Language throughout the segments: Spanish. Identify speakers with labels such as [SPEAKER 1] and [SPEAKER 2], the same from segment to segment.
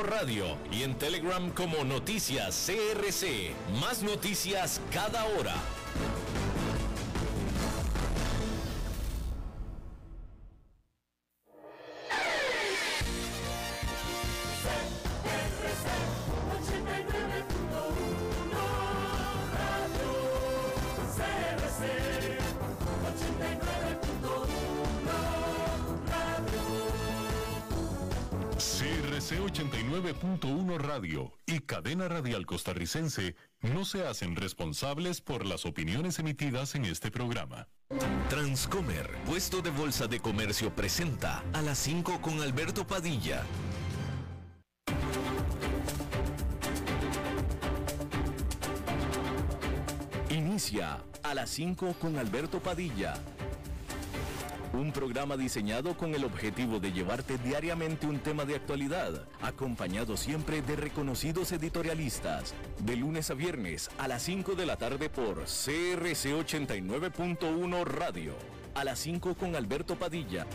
[SPEAKER 1] 1 Radio y en Telegram como Noticias CRC. Más noticias cada hora.
[SPEAKER 2] Costarricense no se hacen responsables por las opiniones emitidas en este programa.
[SPEAKER 1] Transcomer, puesto de bolsa de comercio, presenta a las 5 con Alberto Padilla. Inicia a las 5 con Alberto Padilla. Un programa diseñado con el objetivo de llevarte diariamente un tema de actualidad, acompañado siempre de reconocidos editorialistas, de lunes a viernes a las 5 de la tarde por CRC 89.1 Radio. A las 5 con Alberto Padilla.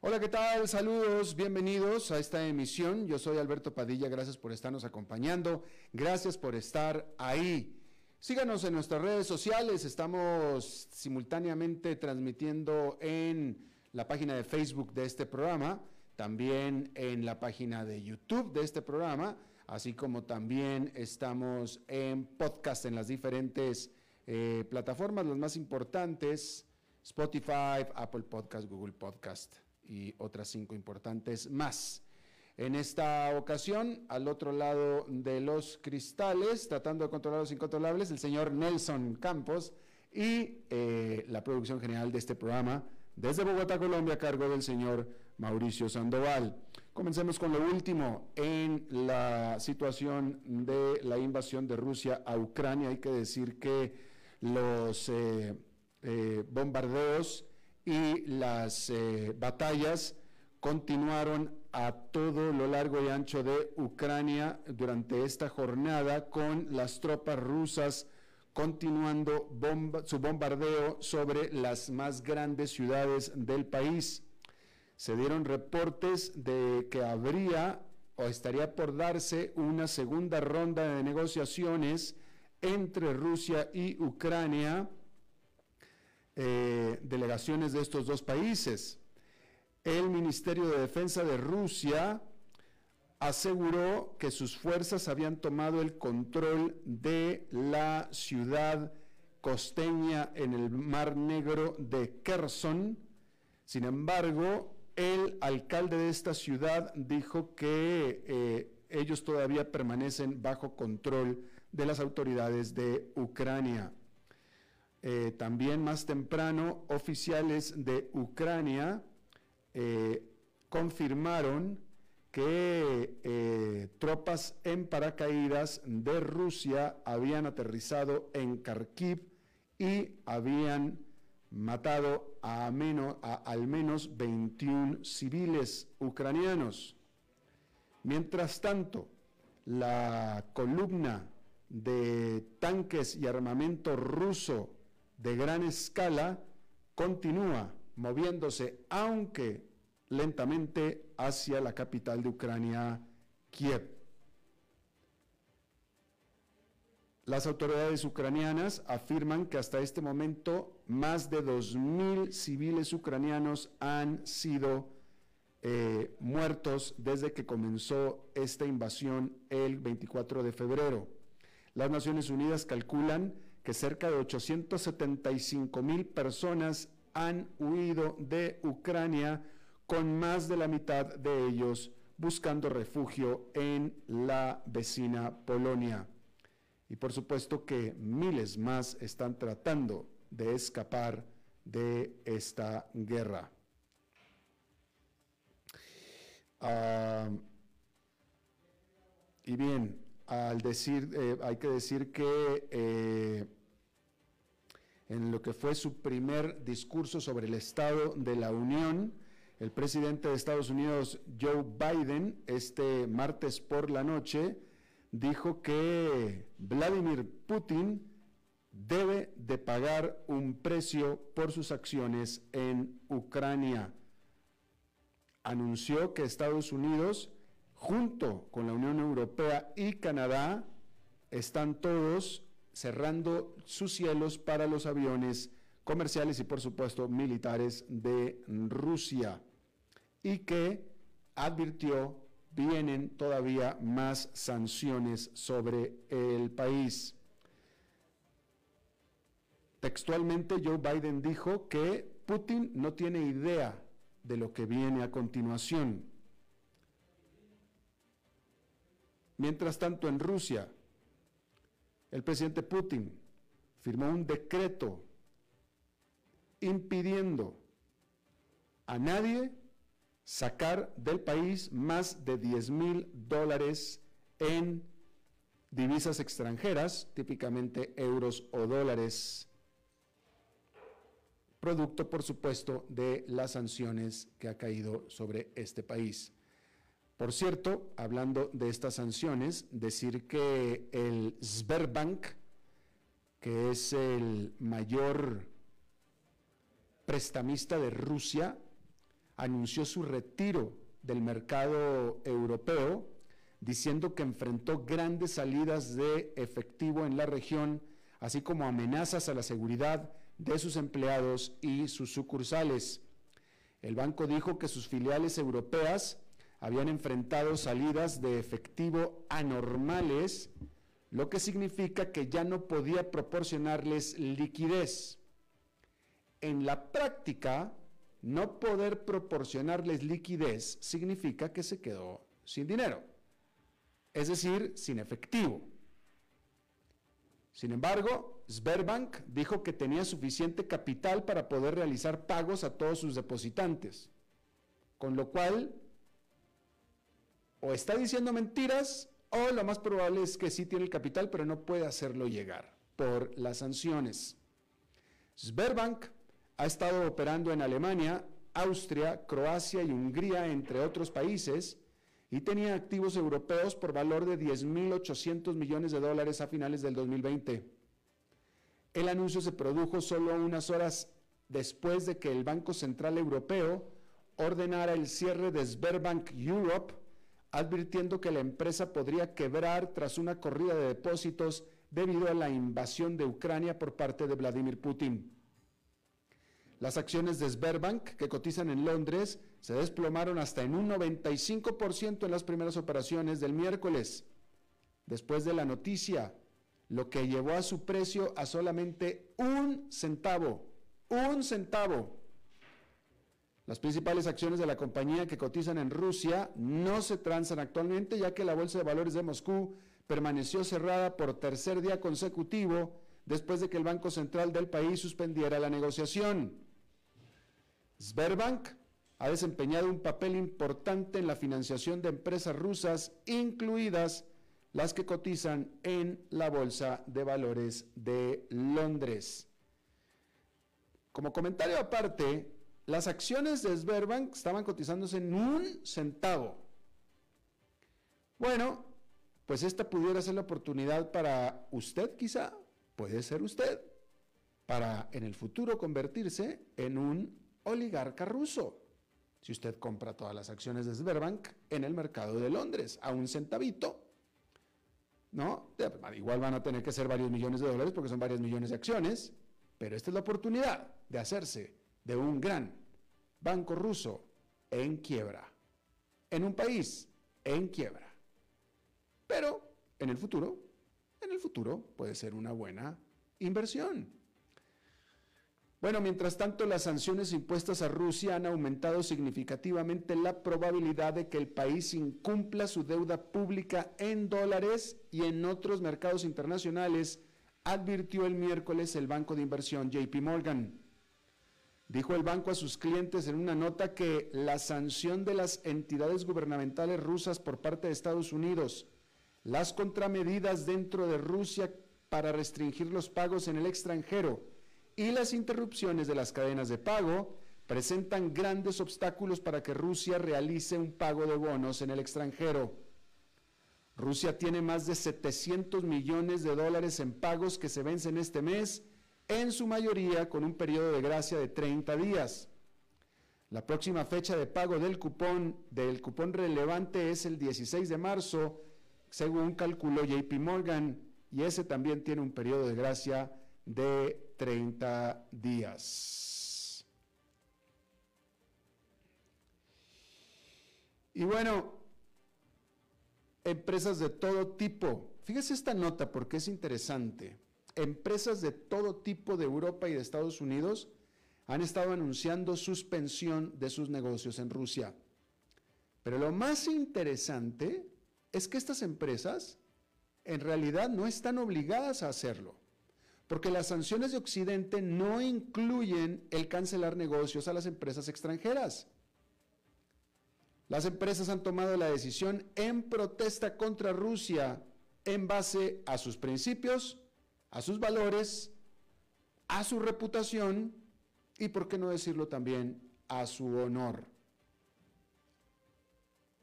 [SPEAKER 3] Hola, ¿qué tal? Saludos, bienvenidos a esta emisión. Yo soy Alberto Padilla, gracias por estarnos acompañando, gracias por estar ahí. Síganos en nuestras redes sociales, estamos simultáneamente transmitiendo en la página de Facebook de este programa, también en la página de YouTube de este programa, así como también estamos en podcast en las diferentes eh, plataformas, las más importantes, Spotify, Apple Podcast, Google Podcast y otras cinco importantes más. En esta ocasión, al otro lado de los cristales, tratando de controlar los incontrolables, el señor Nelson Campos y eh, la producción general de este programa desde Bogotá, Colombia, a cargo del señor Mauricio Sandoval. Comencemos con lo último en la situación de la invasión de Rusia a Ucrania. Hay que decir que los eh, eh, bombardeos y las batallas continuaron a todo lo largo y ancho de Ucrania durante esta jornada con las tropas rusas continuando su bombardeo sobre las más grandes ciudades del país. Se dieron reportes de que habría o estaría por darse una segunda ronda de negociaciones entre Rusia y Ucrania, eh, delegaciones de estos dos países el Ministerio de Defensa de Rusia aseguró que sus fuerzas habían tomado el control de la ciudad costeña en el Mar Negro de Kherson. Sin embargo, el alcalde de esta ciudad dijo que eh, ellos todavía permanecen bajo control de las autoridades de Ucrania. Eh, también más temprano, oficiales de Ucrania eh, confirmaron que eh, tropas en paracaídas de Rusia habían aterrizado en Kharkiv y habían matado a, al menos 21 civiles ucranianos. Mientras tanto, la columna de tanques y armamento ruso de gran escala continúa moviéndose, aunque lentamente, hacia la capital de Ucrania, Kiev. Las autoridades ucranianas afirman que hasta este momento más de 2.000 civiles ucranianos han sido eh, muertos desde que comenzó esta invasión el 24 de febrero. Las Naciones Unidas calculan que cerca de 875 mil personas han huido de Ucrania, con más de la mitad de ellos buscando refugio en la vecina Polonia. Y por supuesto que miles más están tratando de escapar de esta guerra. Ah, y bien, al decir, eh, hay que decir que eh, en lo que fue su primer discurso sobre el Estado de la Unión. El presidente de Estados Unidos, Joe Biden, este martes por la noche, dijo que Vladimir Putin debe de pagar un precio por sus acciones en Ucrania. anunció que Estados Unidos, junto con la Unión Europea y Canadá, están todos cerrando sus cielos para los aviones comerciales y por supuesto militares de Rusia y que advirtió vienen todavía más sanciones sobre el país. Textualmente Joe Biden dijo que Putin no tiene idea de lo que viene a continuación. Mientras tanto, en Rusia, el presidente Putin firmó un decreto impidiendo a nadie sacar del país más de 10 mil dólares en divisas extranjeras, típicamente euros o dólares, producto, por supuesto, de las sanciones que ha caído sobre este país. Por cierto, hablando de estas sanciones, decir que el Sberbank, que es el mayor prestamista de Rusia, anunció su retiro del mercado europeo, diciendo que enfrentó grandes salidas de efectivo en la región, así como amenazas a la seguridad de sus empleados y sus sucursales. El banco dijo que sus filiales europeas habían enfrentado salidas de efectivo anormales, lo que significa que ya no podía proporcionarles liquidez. En la práctica, no poder proporcionarles liquidez significa que se quedó sin dinero, es decir, sin efectivo. Sin embargo, Sberbank dijo que tenía suficiente capital para poder realizar pagos a todos sus depositantes, con lo cual o está diciendo mentiras o lo más probable es que sí tiene el capital, pero no puede hacerlo llegar por las sanciones. Sberbank ha estado operando en Alemania, Austria, Croacia y Hungría, entre otros países, y tenía activos europeos por valor de 10.800 millones de dólares a finales del 2020. El anuncio se produjo solo unas horas después de que el Banco Central Europeo ordenara el cierre de Sberbank Europe, advirtiendo que la empresa podría quebrar tras una corrida de depósitos debido a la invasión de Ucrania por parte de Vladimir Putin. Las acciones de Sberbank, que cotizan en Londres, se desplomaron hasta en un 95% en las primeras operaciones del miércoles, después de la noticia, lo que llevó a su precio a solamente un centavo, un centavo. Las principales acciones de la compañía que cotizan en Rusia no se transan actualmente, ya que la Bolsa de Valores de Moscú permaneció cerrada por tercer día consecutivo después de que el Banco Central del país suspendiera la negociación. Sberbank ha desempeñado un papel importante en la financiación de empresas rusas, incluidas las que cotizan en la Bolsa de Valores de Londres. Como comentario aparte, las acciones de Sberbank estaban cotizándose en un centavo. Bueno, pues esta pudiera ser la oportunidad para usted quizá, puede ser usted, para en el futuro convertirse en un oligarca ruso. Si usted compra todas las acciones de Sberbank en el mercado de Londres a un centavito, ¿no? Igual van a tener que ser varios millones de dólares porque son varios millones de acciones, pero esta es la oportunidad de hacerse de un gran banco ruso en quiebra, en un país en quiebra. Pero en el futuro, en el futuro puede ser una buena inversión. Bueno, mientras tanto, las sanciones impuestas a Rusia han aumentado significativamente la probabilidad de que el país incumpla su deuda pública en dólares y en otros mercados internacionales, advirtió el miércoles el banco de inversión JP Morgan. Dijo el banco a sus clientes en una nota que la sanción de las entidades gubernamentales rusas por parte de Estados Unidos, las contramedidas dentro de Rusia para restringir los pagos en el extranjero, y las interrupciones de las cadenas de pago presentan grandes obstáculos para que Rusia realice un pago de bonos en el extranjero. Rusia tiene más de 700 millones de dólares en pagos que se vencen este mes, en su mayoría con un periodo de gracia de 30 días. La próxima fecha de pago del cupón, del cupón relevante es el 16 de marzo, según calculó JP Morgan, y ese también tiene un periodo de gracia de 30 días. Y bueno, empresas de todo tipo. Fíjese esta nota porque es interesante. Empresas de todo tipo de Europa y de Estados Unidos han estado anunciando suspensión de sus negocios en Rusia. Pero lo más interesante es que estas empresas en realidad no están obligadas a hacerlo, porque las sanciones de Occidente no incluyen el cancelar negocios a las empresas extranjeras. Las empresas han tomado la decisión en protesta contra Rusia en base a sus principios, a sus valores, a su reputación y, por qué no decirlo también, a su honor.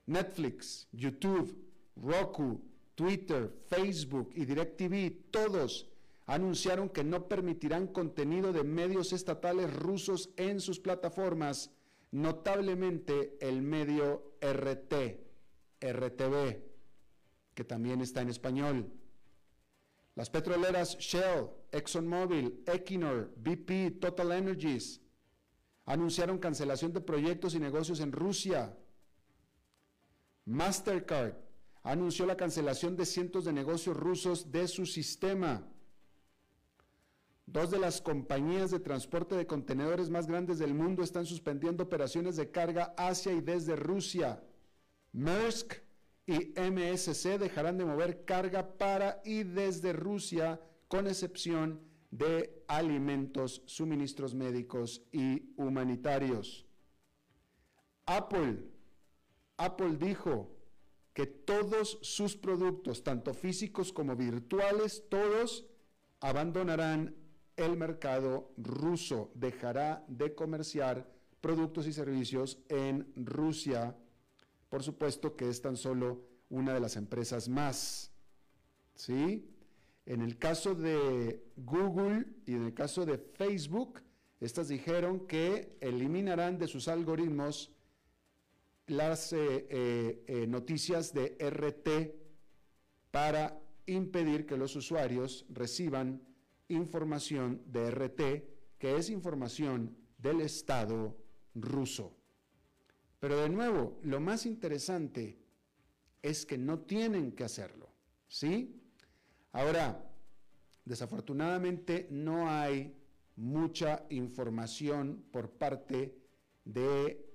[SPEAKER 3] Netflix, YouTube, Roku, Twitter, Facebook y DirecTV, todos anunciaron que no permitirán contenido de medios estatales rusos en sus plataformas, notablemente el medio RT, RTV, que también está en español. Las petroleras Shell, ExxonMobil, Equinor, BP, Total Energies anunciaron cancelación de proyectos y negocios en Rusia. Mastercard anunció la cancelación de cientos de negocios rusos de su sistema. Dos de las compañías de transporte de contenedores más grandes del mundo están suspendiendo operaciones de carga hacia y desde Rusia. Maersk y MSC dejarán de mover carga para y desde Rusia, con excepción de alimentos, suministros médicos y humanitarios. Apple, Apple dijo que todos sus productos, tanto físicos como virtuales, todos abandonarán el mercado ruso, dejará de comerciar productos y servicios en Rusia por supuesto que es tan solo una de las empresas más. ¿Sí? En el caso de Google y en el caso de Facebook, estas dijeron que eliminarán de sus algoritmos las eh, eh, eh, noticias de RT para impedir que los usuarios reciban información de RT, que es información del Estado ruso. Pero de nuevo, lo más interesante es que no tienen que hacerlo, ¿sí? Ahora, desafortunadamente no hay mucha información por parte de,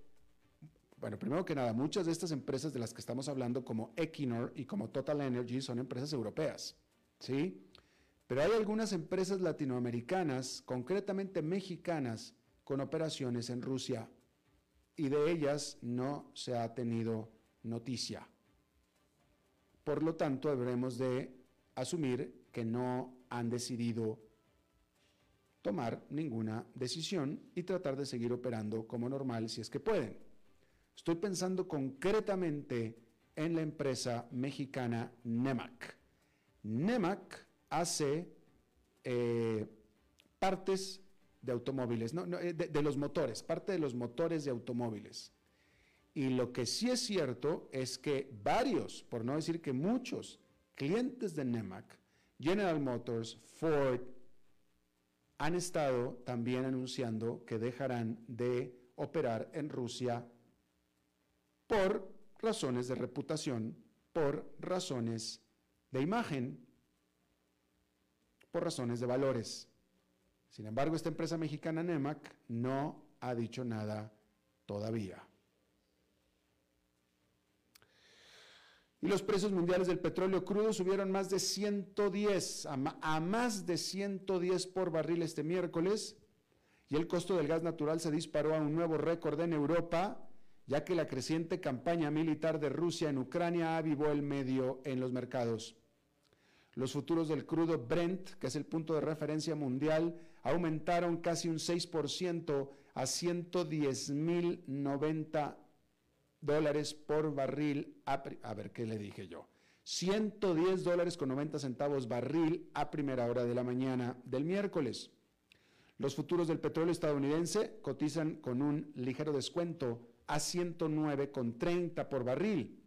[SPEAKER 3] bueno, primero que nada, muchas de estas empresas de las que estamos hablando, como Equinor y como Total Energy, son empresas europeas, ¿sí? Pero hay algunas empresas latinoamericanas, concretamente mexicanas, con operaciones en Rusia y de ellas no se ha tenido noticia. Por lo tanto, deberemos de asumir que no han decidido tomar ninguna decisión y tratar de seguir operando como normal si es que pueden. Estoy pensando concretamente en la empresa mexicana NEMAC. NEMAC hace eh, partes de automóviles, eh, de, los motores, parte de los motores de automóviles. Y lo que sí es cierto es que varios, por no decir que muchos, clientes de NEMAC, General Motors, Ford, han estado también anunciando que dejarán de operar en Rusia por razones de reputación, por razones de imagen, por razones de valores. Sin embargo, esta empresa mexicana NEMAC no ha dicho nada todavía. Y los precios mundiales del petróleo crudo subieron más de 110, a, más de 110 por barril este miércoles, y el costo del gas natural se disparó a un nuevo récord en Europa, ya que la creciente campaña militar de Rusia en Ucrania avivó el medio en los mercados. Los futuros del crudo Brent, que es el punto de referencia mundial, aumentaron casi un 6% a 110.090 dólares por barril. A, a, ver qué le dije yo. 110 dólares con 90 centavos barril a primera hora de la mañana del miércoles. Los futuros del petróleo estadounidense cotizan con un ligero descuento a 109,30 por barril.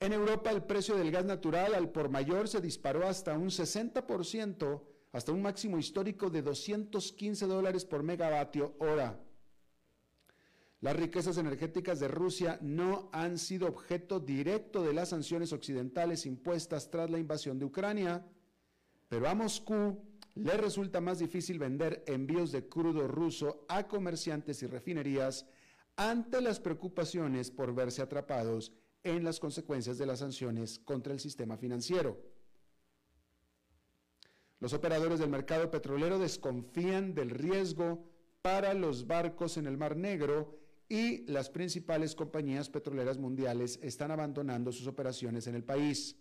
[SPEAKER 3] En Europa el precio del gas natural al por mayor se disparó hasta un 60%, hasta un máximo histórico de 215 dólares por megavatio hora. Las riquezas energéticas de Rusia no han sido objeto directo de las sanciones occidentales impuestas tras la invasión de Ucrania, pero a Moscú le resulta más difícil vender envíos de crudo ruso a comerciantes y refinerías ante las preocupaciones por verse atrapados en las consecuencias de las sanciones contra el sistema financiero. Los operadores del mercado petrolero desconfían del riesgo para los barcos en el Mar Negro y las principales compañías petroleras mundiales están abandonando sus operaciones en el país.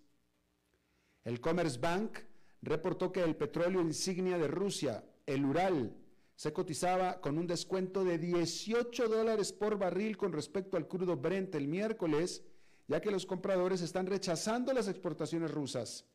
[SPEAKER 3] El Commerce Bank reportó que el petróleo insignia de Rusia, el Ural, se cotizaba con un descuento de 18 dólares por barril con respecto al crudo Brent el miércoles, ya que los compradores están rechazando las exportaciones rusas.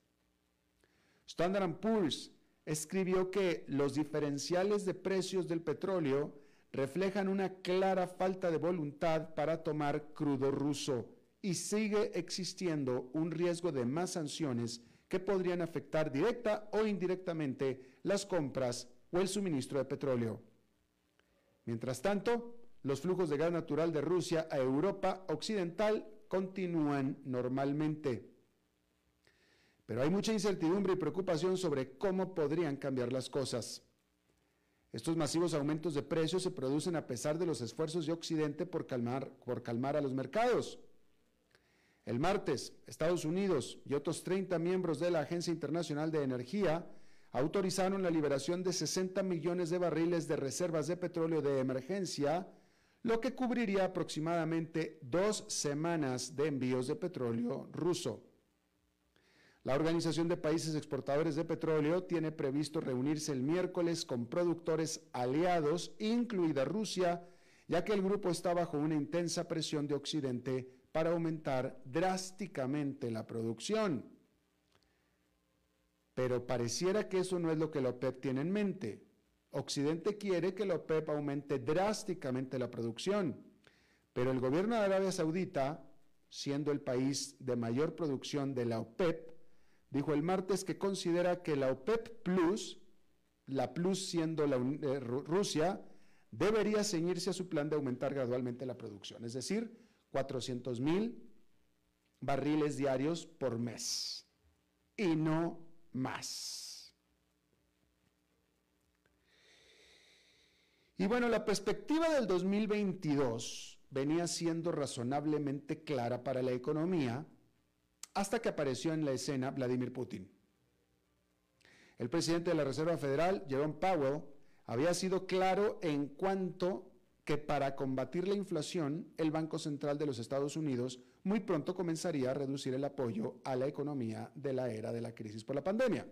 [SPEAKER 3] Standard Poor's escribió que los diferenciales de precios del petróleo reflejan una clara falta de voluntad para tomar crudo ruso y sigue existiendo un riesgo de más sanciones que podrían afectar directa o indirectamente las compras o el suministro de petróleo. Mientras tanto, los flujos de gas natural de Rusia a Europa Occidental continúan normalmente. Pero hay mucha incertidumbre y preocupación sobre cómo podrían cambiar las cosas. Estos masivos aumentos de precios se producen a pesar de los esfuerzos de Occidente por calmar, por calmar a los mercados. El martes, Estados Unidos y otros 30 miembros de la Agencia Internacional de Energía autorizaron la liberación de 60 millones de barriles de reservas de petróleo de emergencia, lo que cubriría aproximadamente dos semanas de envíos de petróleo ruso. La Organización de Países Exportadores de Petróleo tiene previsto reunirse el miércoles con productores aliados, incluida Rusia, ya que el grupo está bajo una intensa presión de Occidente para aumentar drásticamente la producción. Pero pareciera que eso no es lo que la OPEP tiene en mente. Occidente quiere que la OPEP aumente drásticamente la producción, pero el gobierno de Arabia Saudita, siendo el país de mayor producción de la OPEP, dijo el martes que considera que la OPEP Plus, la Plus siendo eh, Rusia, debería ceñirse a su plan de aumentar gradualmente la producción, es decir, 400 mil barriles diarios por mes y no más. Y bueno, la perspectiva del 2022 venía siendo razonablemente clara para la economía hasta que apareció en la escena Vladimir Putin. El presidente de la Reserva Federal, Jerome Powell, había sido claro en cuanto que para combatir la inflación, el Banco Central de los Estados Unidos muy pronto comenzaría a reducir el apoyo a la economía de la era de la crisis por la pandemia.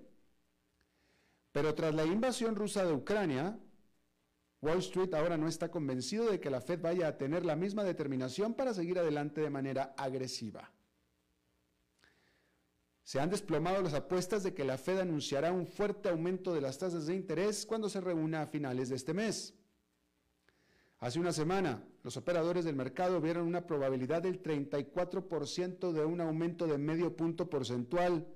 [SPEAKER 3] Pero tras la invasión rusa de Ucrania, Wall Street ahora no está convencido de que la Fed vaya a tener la misma determinación para seguir adelante de manera agresiva. Se han desplomado las apuestas de que la Fed anunciará un fuerte aumento de las tasas de interés cuando se reúna a finales de este mes. Hace una semana, los operadores del mercado vieron una probabilidad del 34% de un aumento de medio punto porcentual,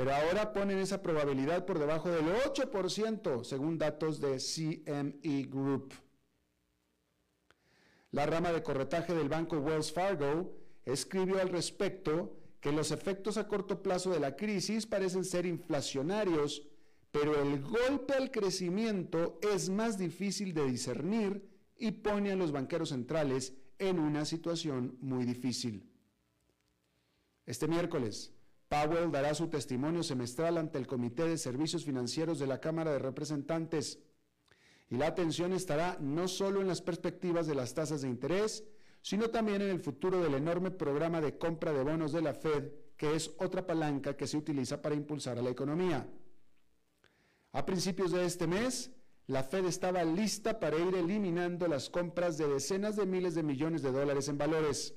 [SPEAKER 3] pero ahora ponen esa probabilidad por debajo del 8%, según datos de CME Group. La rama de corretaje del banco Wells Fargo escribió al respecto que los efectos a corto plazo de la crisis parecen ser inflacionarios, pero el golpe al crecimiento es más difícil de discernir y pone a los banqueros centrales en una situación muy difícil. Este miércoles, Powell dará su testimonio semestral ante el Comité de Servicios Financieros de la Cámara de Representantes y la atención estará no solo en las perspectivas de las tasas de interés, sino también en el futuro del enorme programa de compra de bonos de la Fed, que es otra palanca que se utiliza para impulsar a la economía. A principios de este mes, la Fed estaba lista para ir eliminando las compras de decenas de miles de millones de dólares en valores.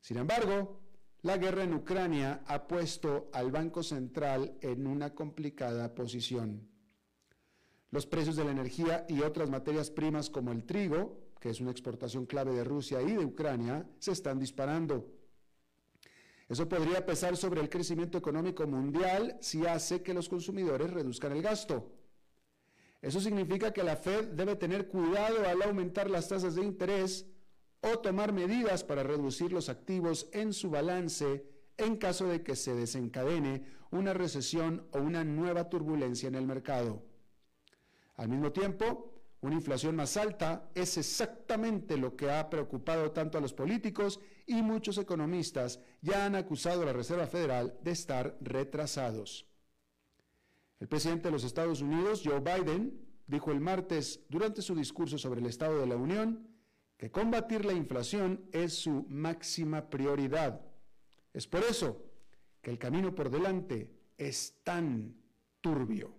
[SPEAKER 3] Sin embargo, la guerra en Ucrania ha puesto al Banco Central en una complicada posición. Los precios de la energía y otras materias primas como el trigo, que es una exportación clave de Rusia y de Ucrania, se están disparando. Eso podría pesar sobre el crecimiento económico mundial si hace que los consumidores reduzcan el gasto. Eso significa que la Fed debe tener cuidado al aumentar las tasas de interés o tomar medidas para reducir los activos en su balance en caso de que se desencadene una recesión o una nueva turbulencia en el mercado. Al mismo tiempo, una inflación más alta es exactamente lo que ha preocupado tanto a los políticos y muchos economistas ya han acusado a la Reserva Federal de estar retrasados. El presidente de los Estados Unidos, Joe Biden, dijo el martes durante su discurso sobre el Estado de la Unión que combatir la inflación es su máxima prioridad. Es por eso que el camino por delante es tan turbio.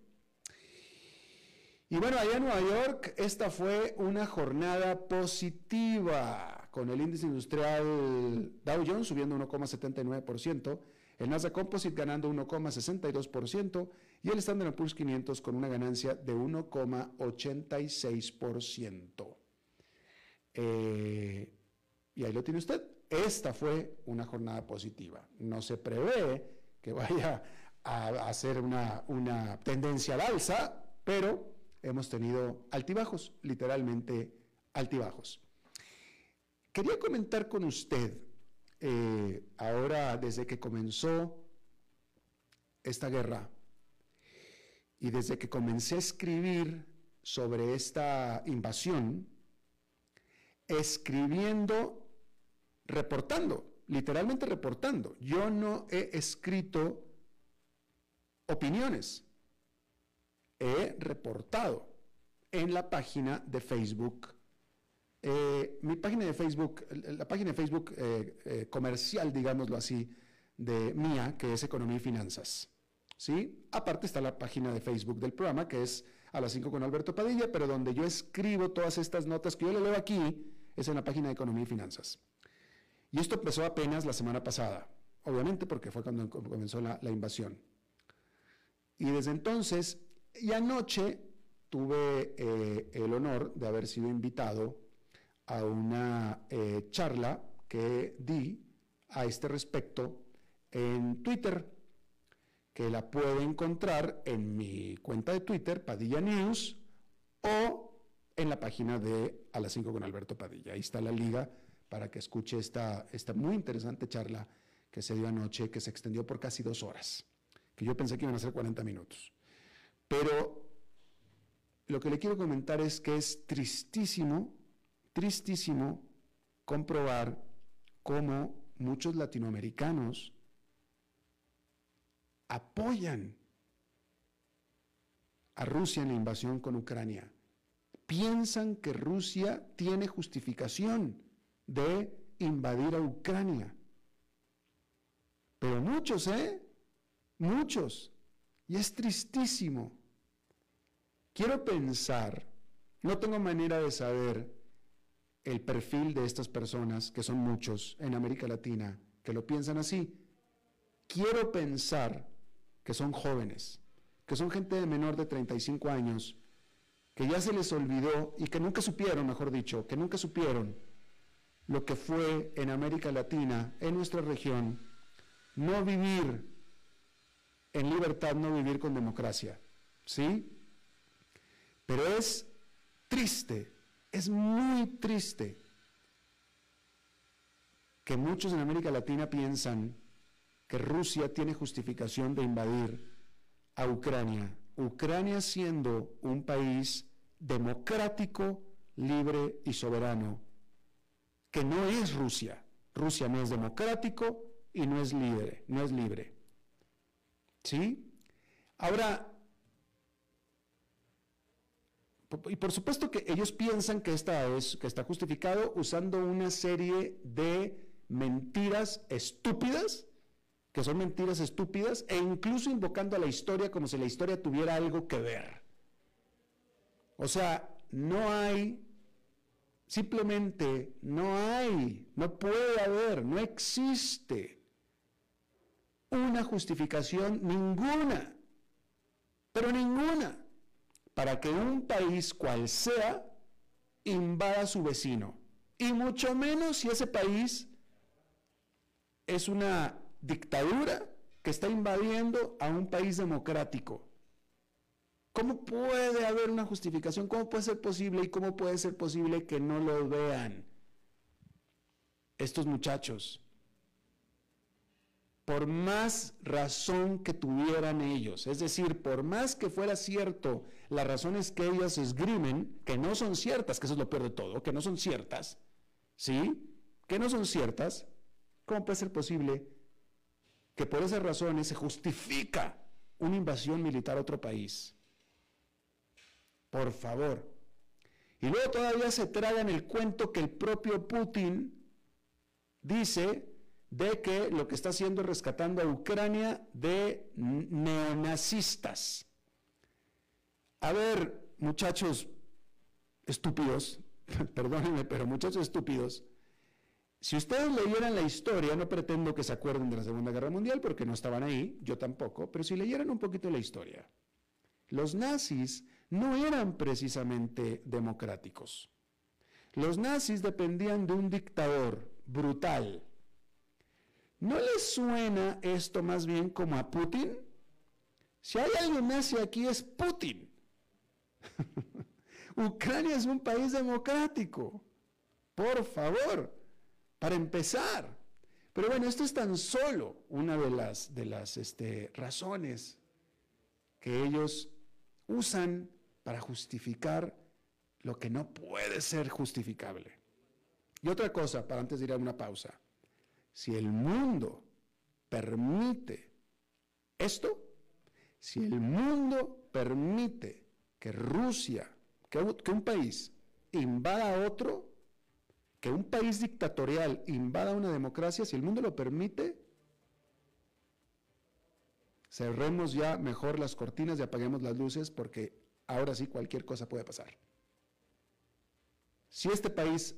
[SPEAKER 3] Y bueno, allá en Nueva York, esta fue una jornada positiva, con el índice industrial Dow Jones subiendo 1,79%, el Nasdaq Composite ganando 1,62% y el Standard Poor's 500 con una ganancia de 1,86%. Eh, y ahí lo tiene usted. Esta fue una jornada positiva. No se prevé que vaya a hacer una, una tendencia al alza, pero hemos tenido altibajos, literalmente altibajos. Quería comentar con usted, eh, ahora desde que comenzó esta guerra y desde que comencé a escribir sobre esta invasión, escribiendo, reportando, literalmente reportando. Yo no he escrito opiniones, he reportado en la página de Facebook. Eh, mi página de Facebook, la página de Facebook eh, eh, comercial, digámoslo así, de mía, que es Economía y Finanzas. ¿Sí? Aparte está la página de Facebook del programa, que es a las 5 con Alberto Padilla, pero donde yo escribo todas estas notas que yo le leo aquí, es en la página de Economía y Finanzas. Y esto empezó apenas la semana pasada, obviamente porque fue cuando comenzó la, invasión. Y desde entonces y anoche tuve eh, el honor de haber sido invitado a una eh, charla que di a este respecto en Twitter, que la puede encontrar en mi cuenta de Twitter, Padilla News, o en la página de A las 5 con Alberto Padilla. Ahí está la liga para que escuche esta, esta muy interesante charla que se dio anoche, que se extendió por casi dos horas, que yo pensé que iban a ser 40 minutos. Pero lo que le quiero comentar es que es tristísimo, tristísimo comprobar cómo muchos latinoamericanos apoyan a Rusia en la invasión con Ucrania. Piensan que Rusia tiene justificación de invadir a Ucrania. Pero muchos, ¿eh? Muchos y es tristísimo. Quiero pensar, no tengo manera de saber el perfil de estas personas, que son muchos en América Latina, que lo piensan así. Quiero pensar que son jóvenes, que son gente de menor de 35 años, que ya se les olvidó y que nunca supieron, mejor dicho, que nunca supieron lo que fue en América Latina, en nuestra región, no vivir en libertad no vivir con democracia. ¿Sí? Pero es triste, es muy triste que muchos en América Latina piensan que Rusia tiene justificación de invadir a Ucrania. Ucrania siendo un país democrático, libre y soberano, que no es Rusia. Rusia no es democrático y no es libre, no es libre. ¿Sí? Ahora, y por supuesto que ellos piensan que, esta es, que está justificado usando una serie de mentiras estúpidas, que son mentiras estúpidas, e incluso invocando a la historia como si la historia tuviera algo que ver. O sea, no hay, simplemente no hay, no puede haber, no existe una justificación, ninguna, pero ninguna, para que un país cual sea invada a su vecino. Y mucho menos si ese país es una dictadura que está invadiendo a un país democrático. ¿Cómo puede haber una justificación? ¿Cómo puede ser posible y cómo puede ser posible que no lo vean estos muchachos? Por más razón que tuvieran ellos, es decir, por más que fuera cierto las razones que ellos esgrimen, que no son ciertas, que eso es lo peor de todo, que no son ciertas, ¿sí? Que no son ciertas, ¿cómo puede ser posible que por esas razones se justifica una invasión militar a otro país? Por favor. Y luego todavía se tragan el cuento que el propio Putin dice de que lo que está haciendo es rescatando a Ucrania de neonazistas. A ver, muchachos estúpidos, perdónenme, pero muchachos estúpidos, si ustedes leyeran la historia, no pretendo que se acuerden de la Segunda Guerra Mundial porque no estaban ahí, yo tampoco, pero si leyeran un poquito la historia, los nazis no eran precisamente democráticos. Los nazis dependían de un dictador brutal. ¿No les suena esto más bien como a Putin? Si hay alguien nazi aquí es Putin. Ucrania es un país democrático. Por favor, para empezar. Pero bueno, esto es tan solo una de las, de las este, razones que ellos usan para justificar lo que no puede ser justificable. Y otra cosa, para antes de ir a una pausa, si el mundo permite esto, si el mundo permite que Rusia, que, un país invada a otro, que un país dictatorial invada una democracia, si el mundo lo permite, cerremos ya mejor las cortinas y apaguemos las luces porque ahora sí cualquier cosa puede pasar. Si este país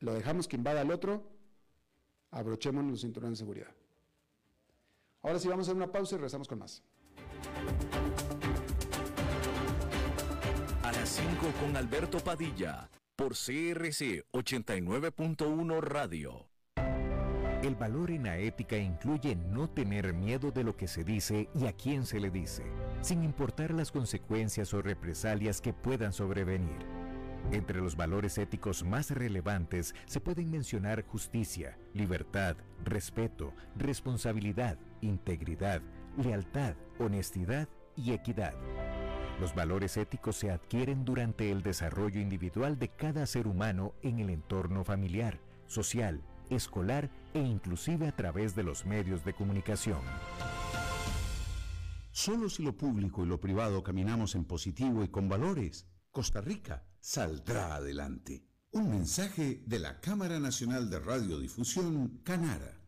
[SPEAKER 3] lo dejamos que invada al otro, abrochemos los cinturones de seguridad. Ahora sí vamos a hacer una pausa y regresamos con más.
[SPEAKER 1] A las 5 con Alberto Padilla, por CRC 89.1 Radio.
[SPEAKER 4] El valor en la ética incluye no tener miedo de lo que se dice y a quién se le dice, sin importar las consecuencias o represalias que puedan sobrevenir. Entre los valores éticos más relevantes se pueden mencionar justicia, libertad, respeto, responsabilidad, integridad, lealtad, honestidad y equidad. Los valores éticos se adquieren durante el desarrollo individual de cada ser humano en el entorno familiar, social, escolar e inclusive a través de los medios de comunicación.
[SPEAKER 5] Solo si lo público y lo privado caminamos en positivo y con valores, Costa Rica saldrá adelante. Un mensaje de la Cámara Nacional de Radiodifusión, Canara.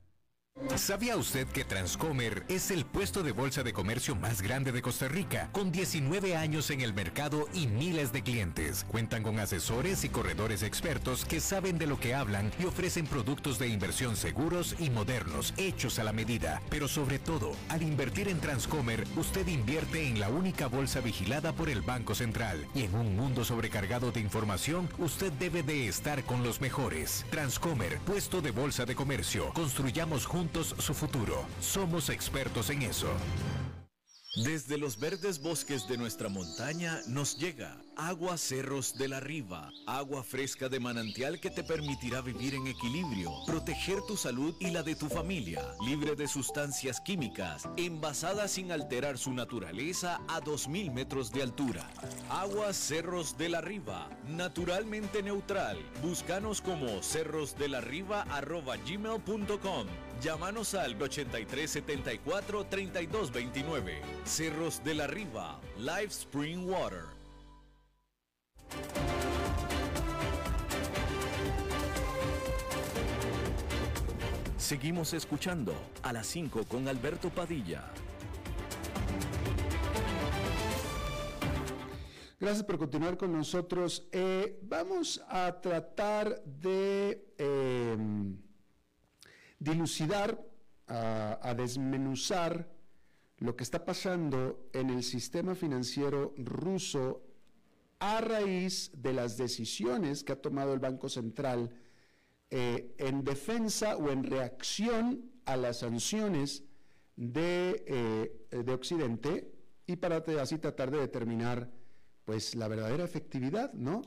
[SPEAKER 4] ¿Sabía usted que Transcomer es el puesto de bolsa de comercio más grande de Costa Rica, con 19 años en el mercado y miles de clientes? Cuentan con asesores y corredores expertos que saben de lo que hablan y ofrecen productos de inversión seguros y modernos, hechos a la medida. Pero sobre todo, al invertir en Transcomer, usted invierte en la única bolsa vigilada por el Banco Central. Y en un mundo sobrecargado de información, usted debe de estar con los mejores. Transcomer, puesto de bolsa de comercio. Construyamos juntos su futuro. Somos expertos en eso.
[SPEAKER 1] Desde los verdes bosques de nuestra montaña nos llega Agua Cerros de la Riva, agua fresca de manantial que te permitirá vivir en equilibrio, proteger tu salud y la de tu familia, libre de sustancias químicas, envasada sin alterar su naturaleza a 2.000 metros de altura. Agua Cerros de la Riva, naturalmente neutral. Búscanos como cerrosdelarriba.gmail.com Llámanos al 8374-3229. Cerros de la Riva, Live Spring Water. Seguimos escuchando a las 5 con Alberto Padilla.
[SPEAKER 3] Gracias por continuar con nosotros. Eh, vamos a tratar de em, dilucidar, a desmenuzar lo que está pasando en el sistema financiero ruso a raíz de las decisiones que ha tomado el Banco Central eh, en defensa o en reacción a las sanciones de, eh, de Occidente y para así tratar de determinar pues la verdadera efectividad, ¿no?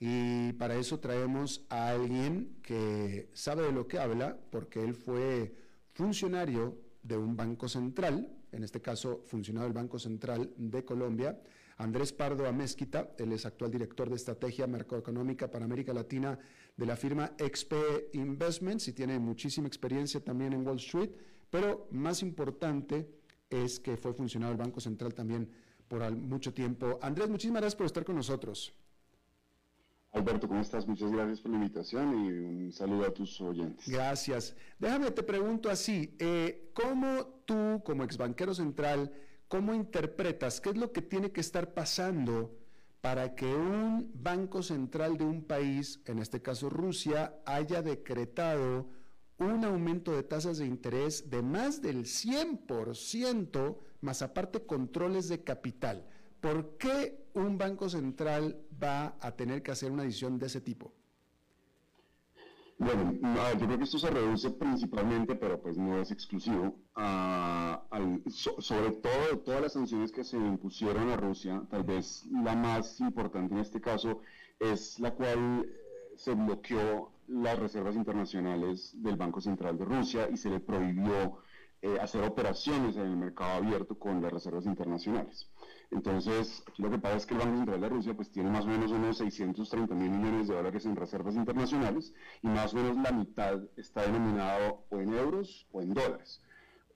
[SPEAKER 3] Y para eso traemos a alguien que sabe de lo que habla, porque él fue funcionario de un banco central, en este caso funcionario del Banco Central de Colombia, Andrés Pardo Amezquita, él es actual director de estrategia macroeconómica para América Latina de la firma XP Investments y tiene muchísima experiencia también en Wall Street, pero más importante es que fue funcionario del Banco Central también por mucho tiempo. Andrés, muchísimas gracias por estar con nosotros.
[SPEAKER 6] Alberto, ¿cómo estás? Muchas gracias por la invitación y un saludo a tus oyentes.
[SPEAKER 3] Gracias. Déjame, te pregunto así, eh, ¿cómo tú como ex banquero central ¿Cómo interpretas qué es lo que tiene que estar pasando para que un banco central de un país, en este caso Rusia, haya decretado un aumento de tasas de interés de más del 100%, más aparte controles de capital? ¿Por qué un banco central va a tener que hacer una decisión de ese tipo?
[SPEAKER 6] Bueno, yo creo que esto se reduce principalmente, pero pues no es exclusivo, sobre todo todas las sanciones que se impusieron a Rusia, tal vez la más importante en este caso es la cual eh, se bloqueó las reservas internacionales del Banco Central de Rusia y se le prohibió eh, hacer operaciones en el mercado abierto con las reservas internacionales. Entonces, lo que pasa es que el Banco Central de Rusia pues tiene más o menos unos 630 mil millones de dólares en reservas internacionales y más o menos la mitad está denominado o en euros o en dólares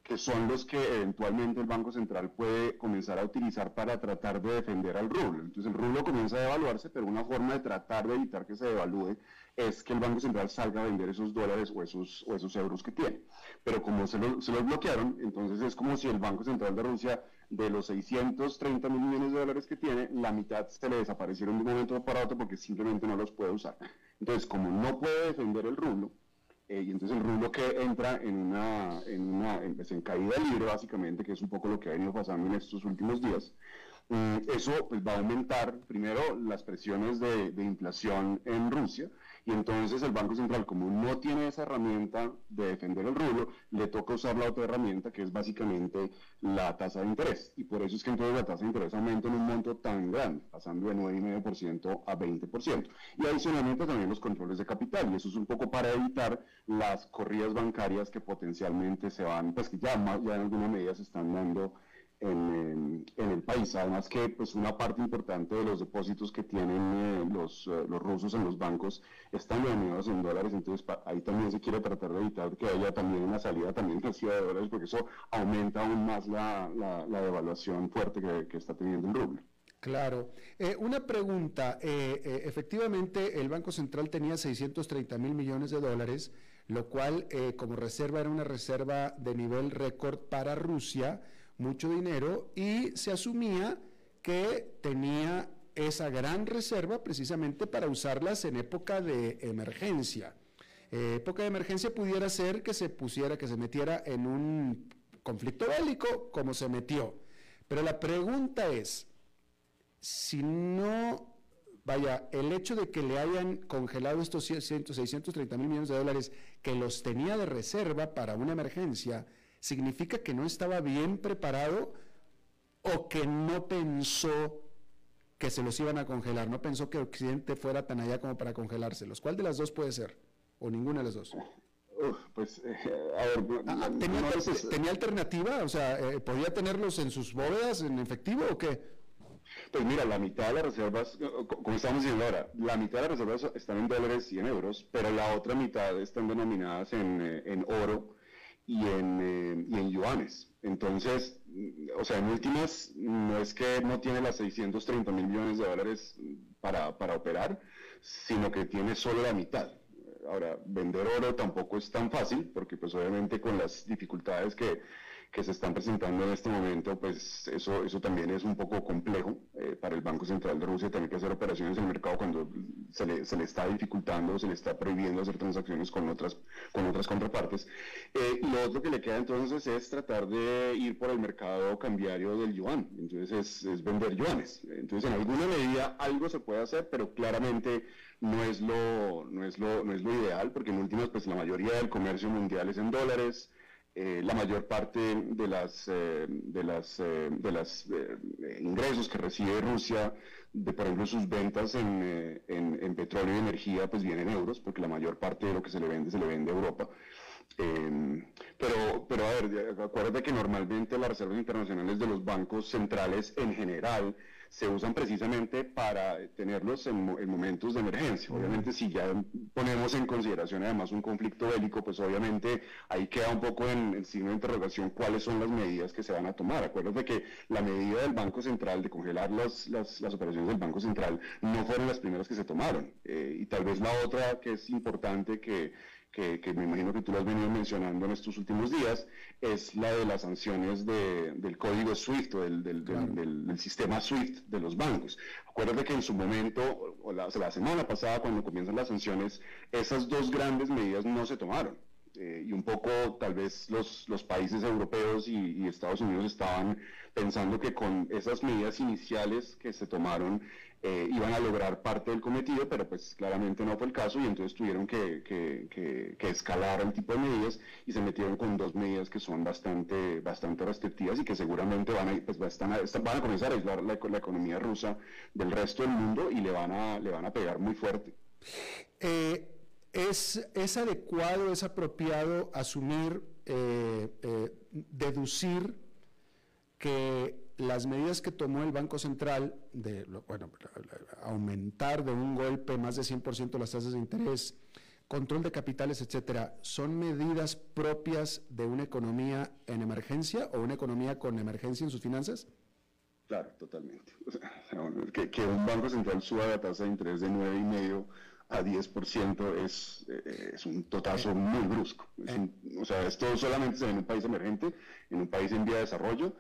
[SPEAKER 6] que son los que eventualmente el Banco Central puede comenzar a utilizar para tratar de defender al rublo. Entonces el rublo comienza a devaluarse, pero una forma de tratar de evitar que se devalúe es que el Banco Central salga a vender esos dólares o esos, o esos euros que tiene. Pero como se, se los bloquearon, entonces es como si el Banco Central de Rusia de los 630 mil millones de dólares que tiene, la mitad se le desaparecieron de un momento para otro porque simplemente no los puede usar. Entonces, como no puede defender el rublo, eh, y entonces el rublo que entra en una, en una en, caída libre básicamente, que es un poco lo que ha venido pasando en estos últimos días, mm, eso pues, va a aumentar primero las presiones de, de inflación en Rusia, y entonces el Banco Central, como no tiene esa herramienta de defender el rublo, le toca usar la otra herramienta que es básicamente la tasa de interés. Y por eso es que entonces la tasa de interés aumenta en un monto tan grande, pasando de 9,5% a 20%. Y adicionalmente también los controles de capital. Y eso es un poco para evitar las corridas bancarias que potencialmente se van, pues que ya, ya en alguna medida se están dando en, el país. Además que pues una parte importante de los depósitos que tienen eh, los, eh, los, rusos en los bancos están denominados en dólares, entonces ahí también se quiere tratar de evitar que haya también una salida también de dólares, porque eso aumenta aún más la, la, devaluación fuerte que, está teniendo el rublo.
[SPEAKER 3] Claro. Eh, una pregunta. efectivamente, el Banco Central tenía 630 mil millones de dólares, lo cual como reserva era una reserva de nivel récord para Rusia mucho dinero y se asumía que tenía esa gran reserva precisamente para usarlas en época de emergencia. Eh, época de emergencia pudiera ser que se pusiera, que se metiera en un conflicto bélico como se metió. Pero la pregunta es, si no, vaya, el hecho de que le hayan congelado estos 630 mil millones de dólares que los tenía de reserva para una emergencia, significa que no estaba bien preparado o que no pensó que se los iban a congelar, no pensó que Occidente fuera tan allá como para congelárselos. ¿Cuál de las dos puede ser? ¿O ninguna de las dos?
[SPEAKER 6] pues, eh, a ver,
[SPEAKER 3] ah, ¿tenía, alternativa? O sea, eh, ¿podía tenerlos en sus bóvedas en efectivo o qué?
[SPEAKER 6] Pues mira, la mitad de las reservas, como estamos diciendo ahora, la mitad de las reservas están en dólares y en euros, pero la otra mitad están denominadas en, eh, en oro y en, eh, y en yuanes. Entonces, o sea, en últimas, no es que no tiene las 630 mil millones de dólares para, para operar, sino que tiene solo la mitad. Ahora, vender oro tampoco es tan fácil, porque pues obviamente con las dificultades que, que se están presentando en este momento, pues eso, eso también es un poco complejo eh, para el Banco Central de Rusia tener que hacer operaciones en el mercado cuando se le, se le está dificultando, se le está prohibiendo hacer transacciones con otras, con otras contrapartes. Eh, lo otro que le queda entonces es tratar de ir por el mercado cambiario del yuan, entonces es, es vender yuanes. Entonces en alguna medida algo se puede hacer, pero claramente no es lo, no es lo, no es lo ideal, porque en últimas pues la mayoría del comercio mundial es en dólares, eh, la mayor parte de las eh, de las eh, de los ingresos que recibe Rusia de por ejemplo sus ventas en, en, petróleo y energía pues vienen en euros porque la mayor parte de lo que se le vende se le vende a Europa. Pero pero a ver acuérdate que normalmente las reservas internacionales de los bancos centrales en general se usan precisamente para tenerlos en, momentos de emergencia. Obviamente, si ya ponemos en consideración además un conflicto bélico, pues obviamente ahí queda un poco en el signo de interrogación cuáles son las medidas que se van a tomar. Acuérdate que la medida del Banco Central de congelar las, las, operaciones del Banco Central no fueron las primeras que se tomaron. Eh, y tal vez la otra que es importante que que, me imagino que tú lo has venido mencionando en estos últimos días, es la de las sanciones del código SWIFT o del, del, sistema SWIFT de los bancos. Acuérdate que en su momento, o la, semana pasada, cuando comienzan las sanciones, esas dos grandes medidas no se tomaron. Eh, y un poco tal vez los, los países europeos y, y Estados Unidos estaban pensando que con esas medidas iniciales que se tomaron eh, iban a lograr parte del cometido, pero pues claramente no fue el caso y entonces tuvieron que, escalar el tipo de medidas y se metieron con dos medidas que son bastante, bastante restrictivas y que seguramente van a, pues, van a, comenzar a aislar la, economía rusa del resto del mundo y le van a, le van a pegar muy fuerte.
[SPEAKER 3] Eh, ¿es, ¿Es adecuado, es apropiado asumir, eh, deducir que las medidas que tomó el Banco Central de bueno, aumentar de un golpe más de 100% las tasas de interés, control de capitales, etcétera, son medidas propias de una economía en emergencia o una economía con emergencia en sus finanzas?
[SPEAKER 6] Claro, totalmente. que, un banco central suba la tasa de interés de 9,5 a 10% es, eh, es un totazo eh. muy brusco. Eh. o sea, esto solamente se ve en un país emergente, en un país en vía de desarrollo,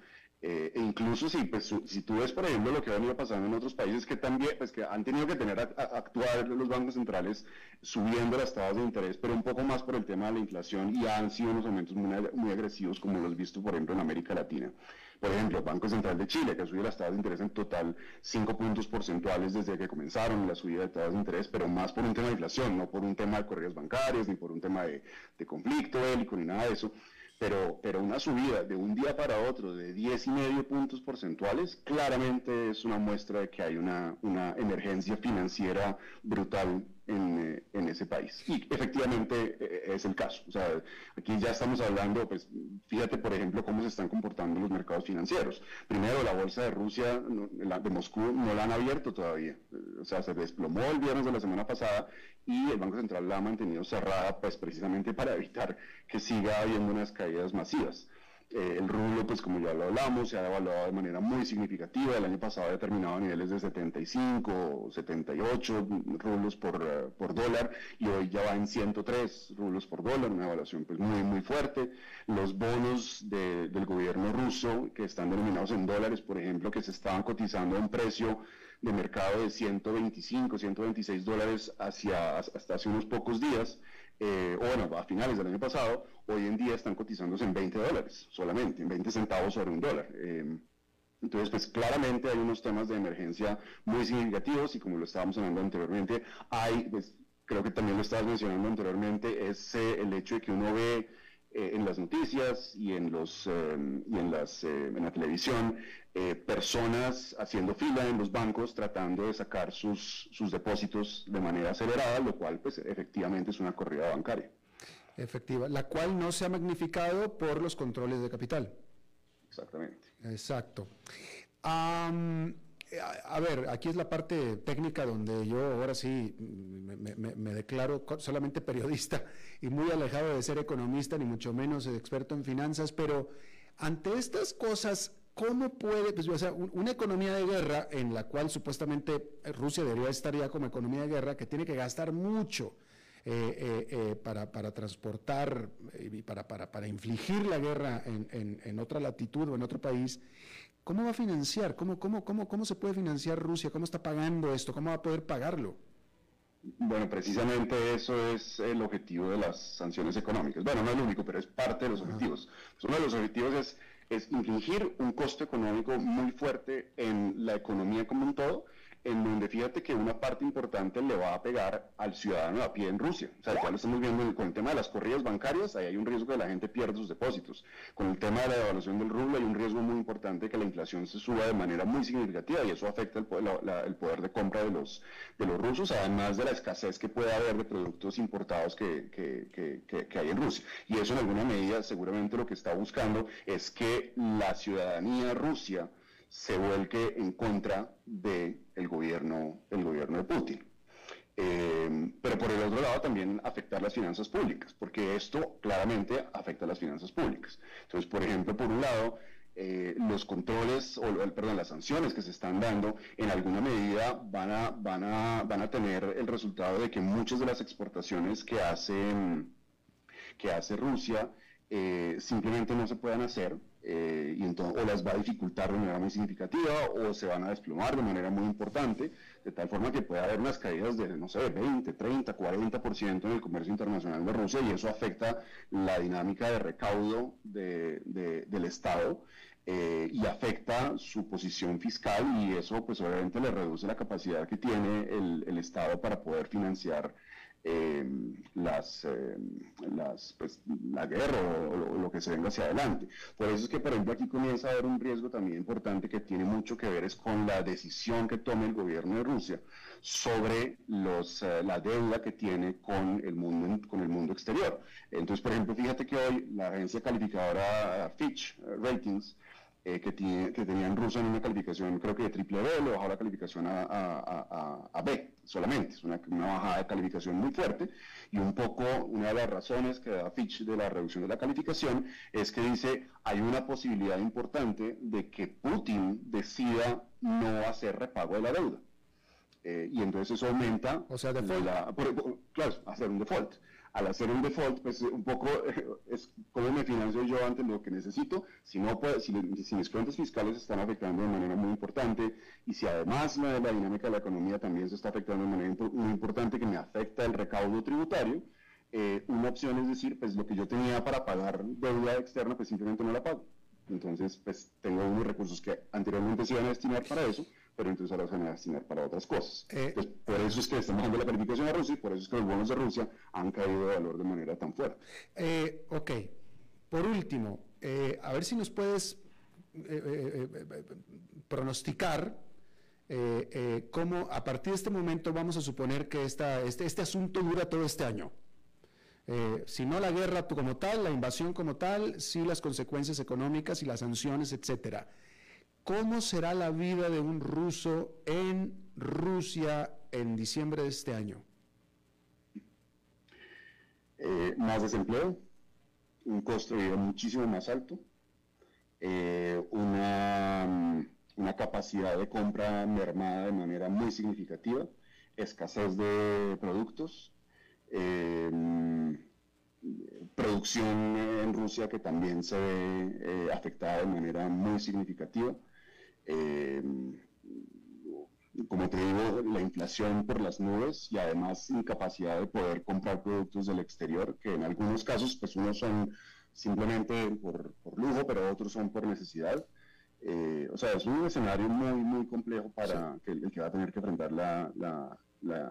[SPEAKER 6] eh, e incluso si, pues, si tú ves, por ejemplo, lo que ha venido pasando en otros países que también, pues que han tenido que tener a, actuar los bancos centrales subiendo las tasas de interés, pero un poco más por el tema de la inflación y han sido unos aumentos muy, muy agresivos como los visto, por ejemplo, en América Latina. Por ejemplo, el Banco Central de Chile, que ha subido las tasas de interés en total 5 puntos porcentuales desde que comenzaron la subida de tasas de interés, pero más por un tema de inflación, no por un tema de correos bancarios, ni por un tema de, de conflicto bélico, ni nada de eso pero, pero una subida de un día para otro de 10 y medio puntos porcentuales claramente es una muestra de que hay una, una emergencia financiera brutal en, eh, en, ese país. Y efectivamente eh, es el caso. O sea, aquí ya estamos hablando, pues fíjate por ejemplo cómo se están comportando los mercados financieros. Primero, la bolsa de Rusia, de Moscú, no la han abierto todavía. Eh, o sea, se desplomó el viernes de la semana pasada y el Banco Central la ha mantenido cerrada, pues precisamente para evitar que siga habiendo unas caídas masivas. Eh, el rublo, pues como ya lo hablamos, se ha devaluado de manera muy significativa. El año pasado había terminado a niveles de 75 o 78 rublos por, eh, por dólar y hoy ya va en 103 rublos por dólar, una evaluación pues muy, muy fuerte. Los bonos del gobierno ruso, que están denominados en dólares, por ejemplo, que se estaban cotizando a un precio de mercado de 125, 126 dólares hacia, hasta hace unos pocos días, eh, o bueno, a finales del año pasado, hoy en día están cotizándose en 20 dólares solamente, en 20 centavos sobre un dólar. Eh, entonces, pues claramente hay unos temas de emergencia muy significativos y como lo estábamos hablando anteriormente, hay, pues creo que también lo estabas mencionando anteriormente, es eh, el hecho de que uno ve en las noticias y en los y en las en la televisión personas haciendo fila en los bancos tratando de sacar sus, sus depósitos de manera acelerada, lo cual pues efectivamente es una corrida bancaria
[SPEAKER 3] efectiva, la cual no se ha magnificado por los controles de capital.
[SPEAKER 6] Exactamente.
[SPEAKER 3] Exacto. A, ver, aquí es la parte técnica donde yo ahora sí me, declaro solamente periodista y muy alejado de ser economista, ni mucho menos experto en finanzas, pero ante estas cosas, ¿cómo puede, pues, o sea, una economía de guerra en la cual supuestamente Rusia debería estar ya como economía de guerra, que tiene que gastar mucho, para, para, transportar y para, infligir la guerra en, otra latitud o en otro país, ¿cómo va a financiar? ¿Cómo, cómo, cómo, ¿Cómo se puede financiar Rusia? ¿Cómo está pagando esto? ¿Cómo va a poder pagarlo?
[SPEAKER 6] Bueno, precisamente eso es el objetivo de las sanciones económicas. Bueno, no es lo único, pero es parte de los objetivos. Uno de los objetivos es, es infligir un costo económico muy fuerte en la economía como un todo en donde fíjate que una parte importante le va a pegar al ciudadano a pie en Rusia. O sea, ya lo estamos viendo con el tema de las corridas bancarias, ahí hay un riesgo que la gente pierda sus depósitos. Con el tema de la devaluación del rublo hay un riesgo muy importante que la inflación se suba de manera muy significativa y eso afecta el, poder de compra de los, de los rusos, además de la escasez que puede haber de productos importados que, que hay en Rusia. Y eso en alguna medida seguramente lo que está buscando es que la ciudadanía rusia se vuelque en contra del el gobierno, el gobierno de Putin. Eh, pero por el otro lado también afectar las finanzas públicas, porque esto claramente afecta a las finanzas públicas. Entonces, por ejemplo, por un lado, eh, los controles, o perdón, las sanciones que se están dando, en alguna medida van a, van, a, van a tener el resultado de que muchas de las exportaciones que hace, que hace Rusia eh, simplemente no se puedan hacer eh, y entonces, o las va a dificultar de manera muy significativa o se van a desplomar de manera muy importante, de tal forma que puede haber unas caídas de, no sé, 20, 30, 40% en el comercio internacional de Rusia y eso afecta la dinámica de recaudo del Estado. Eh, y afecta su posición fiscal y eso pues obviamente le reduce la capacidad que tiene el Estado para poder financiar eh, las, eh, las pues, la guerra o, lo que se venga hacia adelante. Por eso es que, por ejemplo, aquí comienza a haber un riesgo también importante que tiene mucho que ver es con la decisión que tome el gobierno de Rusia sobre los, eh, la deuda que tiene con el, mundo, con el mundo exterior. Entonces, por ejemplo, fíjate que hoy la agencia calificadora Fitch Ratings eh, que, tiene, que tenían Rusia en una calificación, creo que de triple B, le bajó la calificación a, a, a, B solamente. Es una, una, bajada de calificación muy fuerte. Y un poco, una de las razones que da Fitch de la reducción de la calificación es que dice hay una posibilidad importante de que Putin decida no hacer repago de la deuda. Eh, y entonces eso aumenta.
[SPEAKER 3] O sea, default.
[SPEAKER 6] La, claro, hacer un default al hacer un default, pues un poco es cómo me financio yo antes lo que necesito, si no puede, si, mis cuentas fiscales están afectando de manera muy importante y si además la, la dinámica de la economía también se está afectando de manera muy importante que me afecta el recaudo tributario, eh, una opción es decir, pues lo que yo tenía para pagar deuda externa, pues simplemente no la pago. Entonces, pues tengo unos recursos que anteriormente se iban a destinar para eso, pero entonces ahora se van a destinar para otras cosas. Eh, por eso es que estamos dando la calificación a Rusia y por eso es que los bonos de Rusia han caído de valor de manera tan fuerte.
[SPEAKER 3] Eh, ok. Por último, eh, a ver si nos puedes pronosticar cómo a partir de este momento vamos a suponer que esta, este, este asunto dura todo este año. si no la guerra como tal, la invasión como tal, sí las consecuencias económicas y las sanciones, etcétera. ¿Cómo será la vida de un ruso en Rusia en diciembre de este año?
[SPEAKER 6] Eh, más desempleo, un costo de vida muchísimo más alto, eh, una, una, capacidad de compra mermada de manera muy significativa, escasez de productos, eh, producción en Rusia que también se ve afectada de manera muy significativa. Eh, como te digo, la inflación por las nubes y además incapacidad de poder comprar productos del exterior, que en algunos casos, pues unos son simplemente por, lujo, pero otros son por necesidad. Eh, o sea, es un escenario muy, muy complejo para que, el que va a tener que enfrentar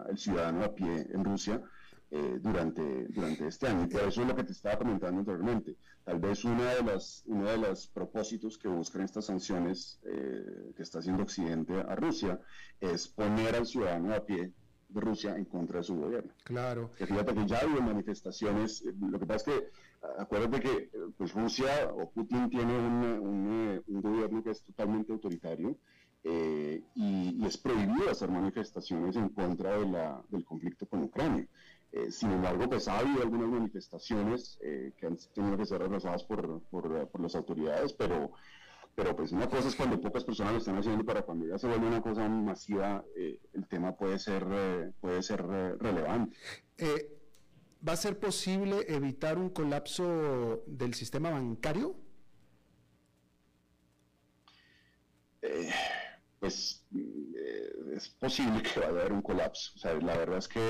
[SPEAKER 6] el ciudadano a pie en Rusia. Eh, durante, durante este año. Y por eso es lo que te estaba comentando anteriormente. Tal vez una de las, uno de los propósitos que buscan estas sanciones eh, que está haciendo Occidente a Rusia es poner al ciudadano a pie de Rusia en contra de su gobierno.
[SPEAKER 3] Claro.
[SPEAKER 6] Que fíjate que ya habido manifestaciones, eh, lo que pasa es que acuérdate que pues Rusia o Putin tiene un, un, gobierno que es totalmente autoritario y, y, es prohibido hacer manifestaciones en contra de la, del conflicto con Ucrania. Eh, sin embargo, pues ha habido algunas manifestaciones eh, que han tenido que ser retrasadas por, por, las autoridades, pero, pero pues una cosa es cuando pocas personas lo están haciendo, para cuando ya se vuelve una cosa masiva, eh, el tema puede ser, puede ser relevante.
[SPEAKER 3] ¿Va a ser posible evitar un colapso del sistema bancario?
[SPEAKER 6] Eh, pues eh, es posible que vaya a haber un colapso. La verdad es que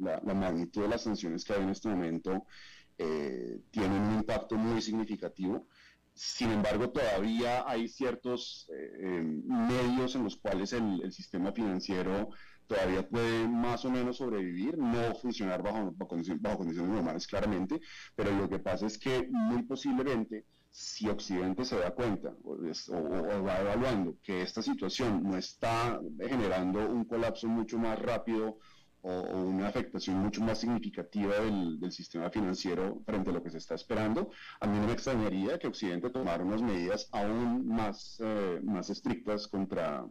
[SPEAKER 6] la, magnitud de las sanciones que hay en este momento eh, tienen un impacto muy significativo. Sin embargo, todavía hay ciertos eh, medios en los cuales el, sistema financiero todavía puede más o menos sobrevivir, no funcionar bajo, condiciones, normales claramente, pero lo que pasa es que muy posiblemente si Occidente se da cuenta o, va evaluando que esta situación no está generando un colapso mucho más rápido o, una afectación mucho más significativa del, sistema financiero frente a lo que se está esperando, a mí no me extrañaría que Occidente tomara unas medidas aún más, eh, más estrictas contra,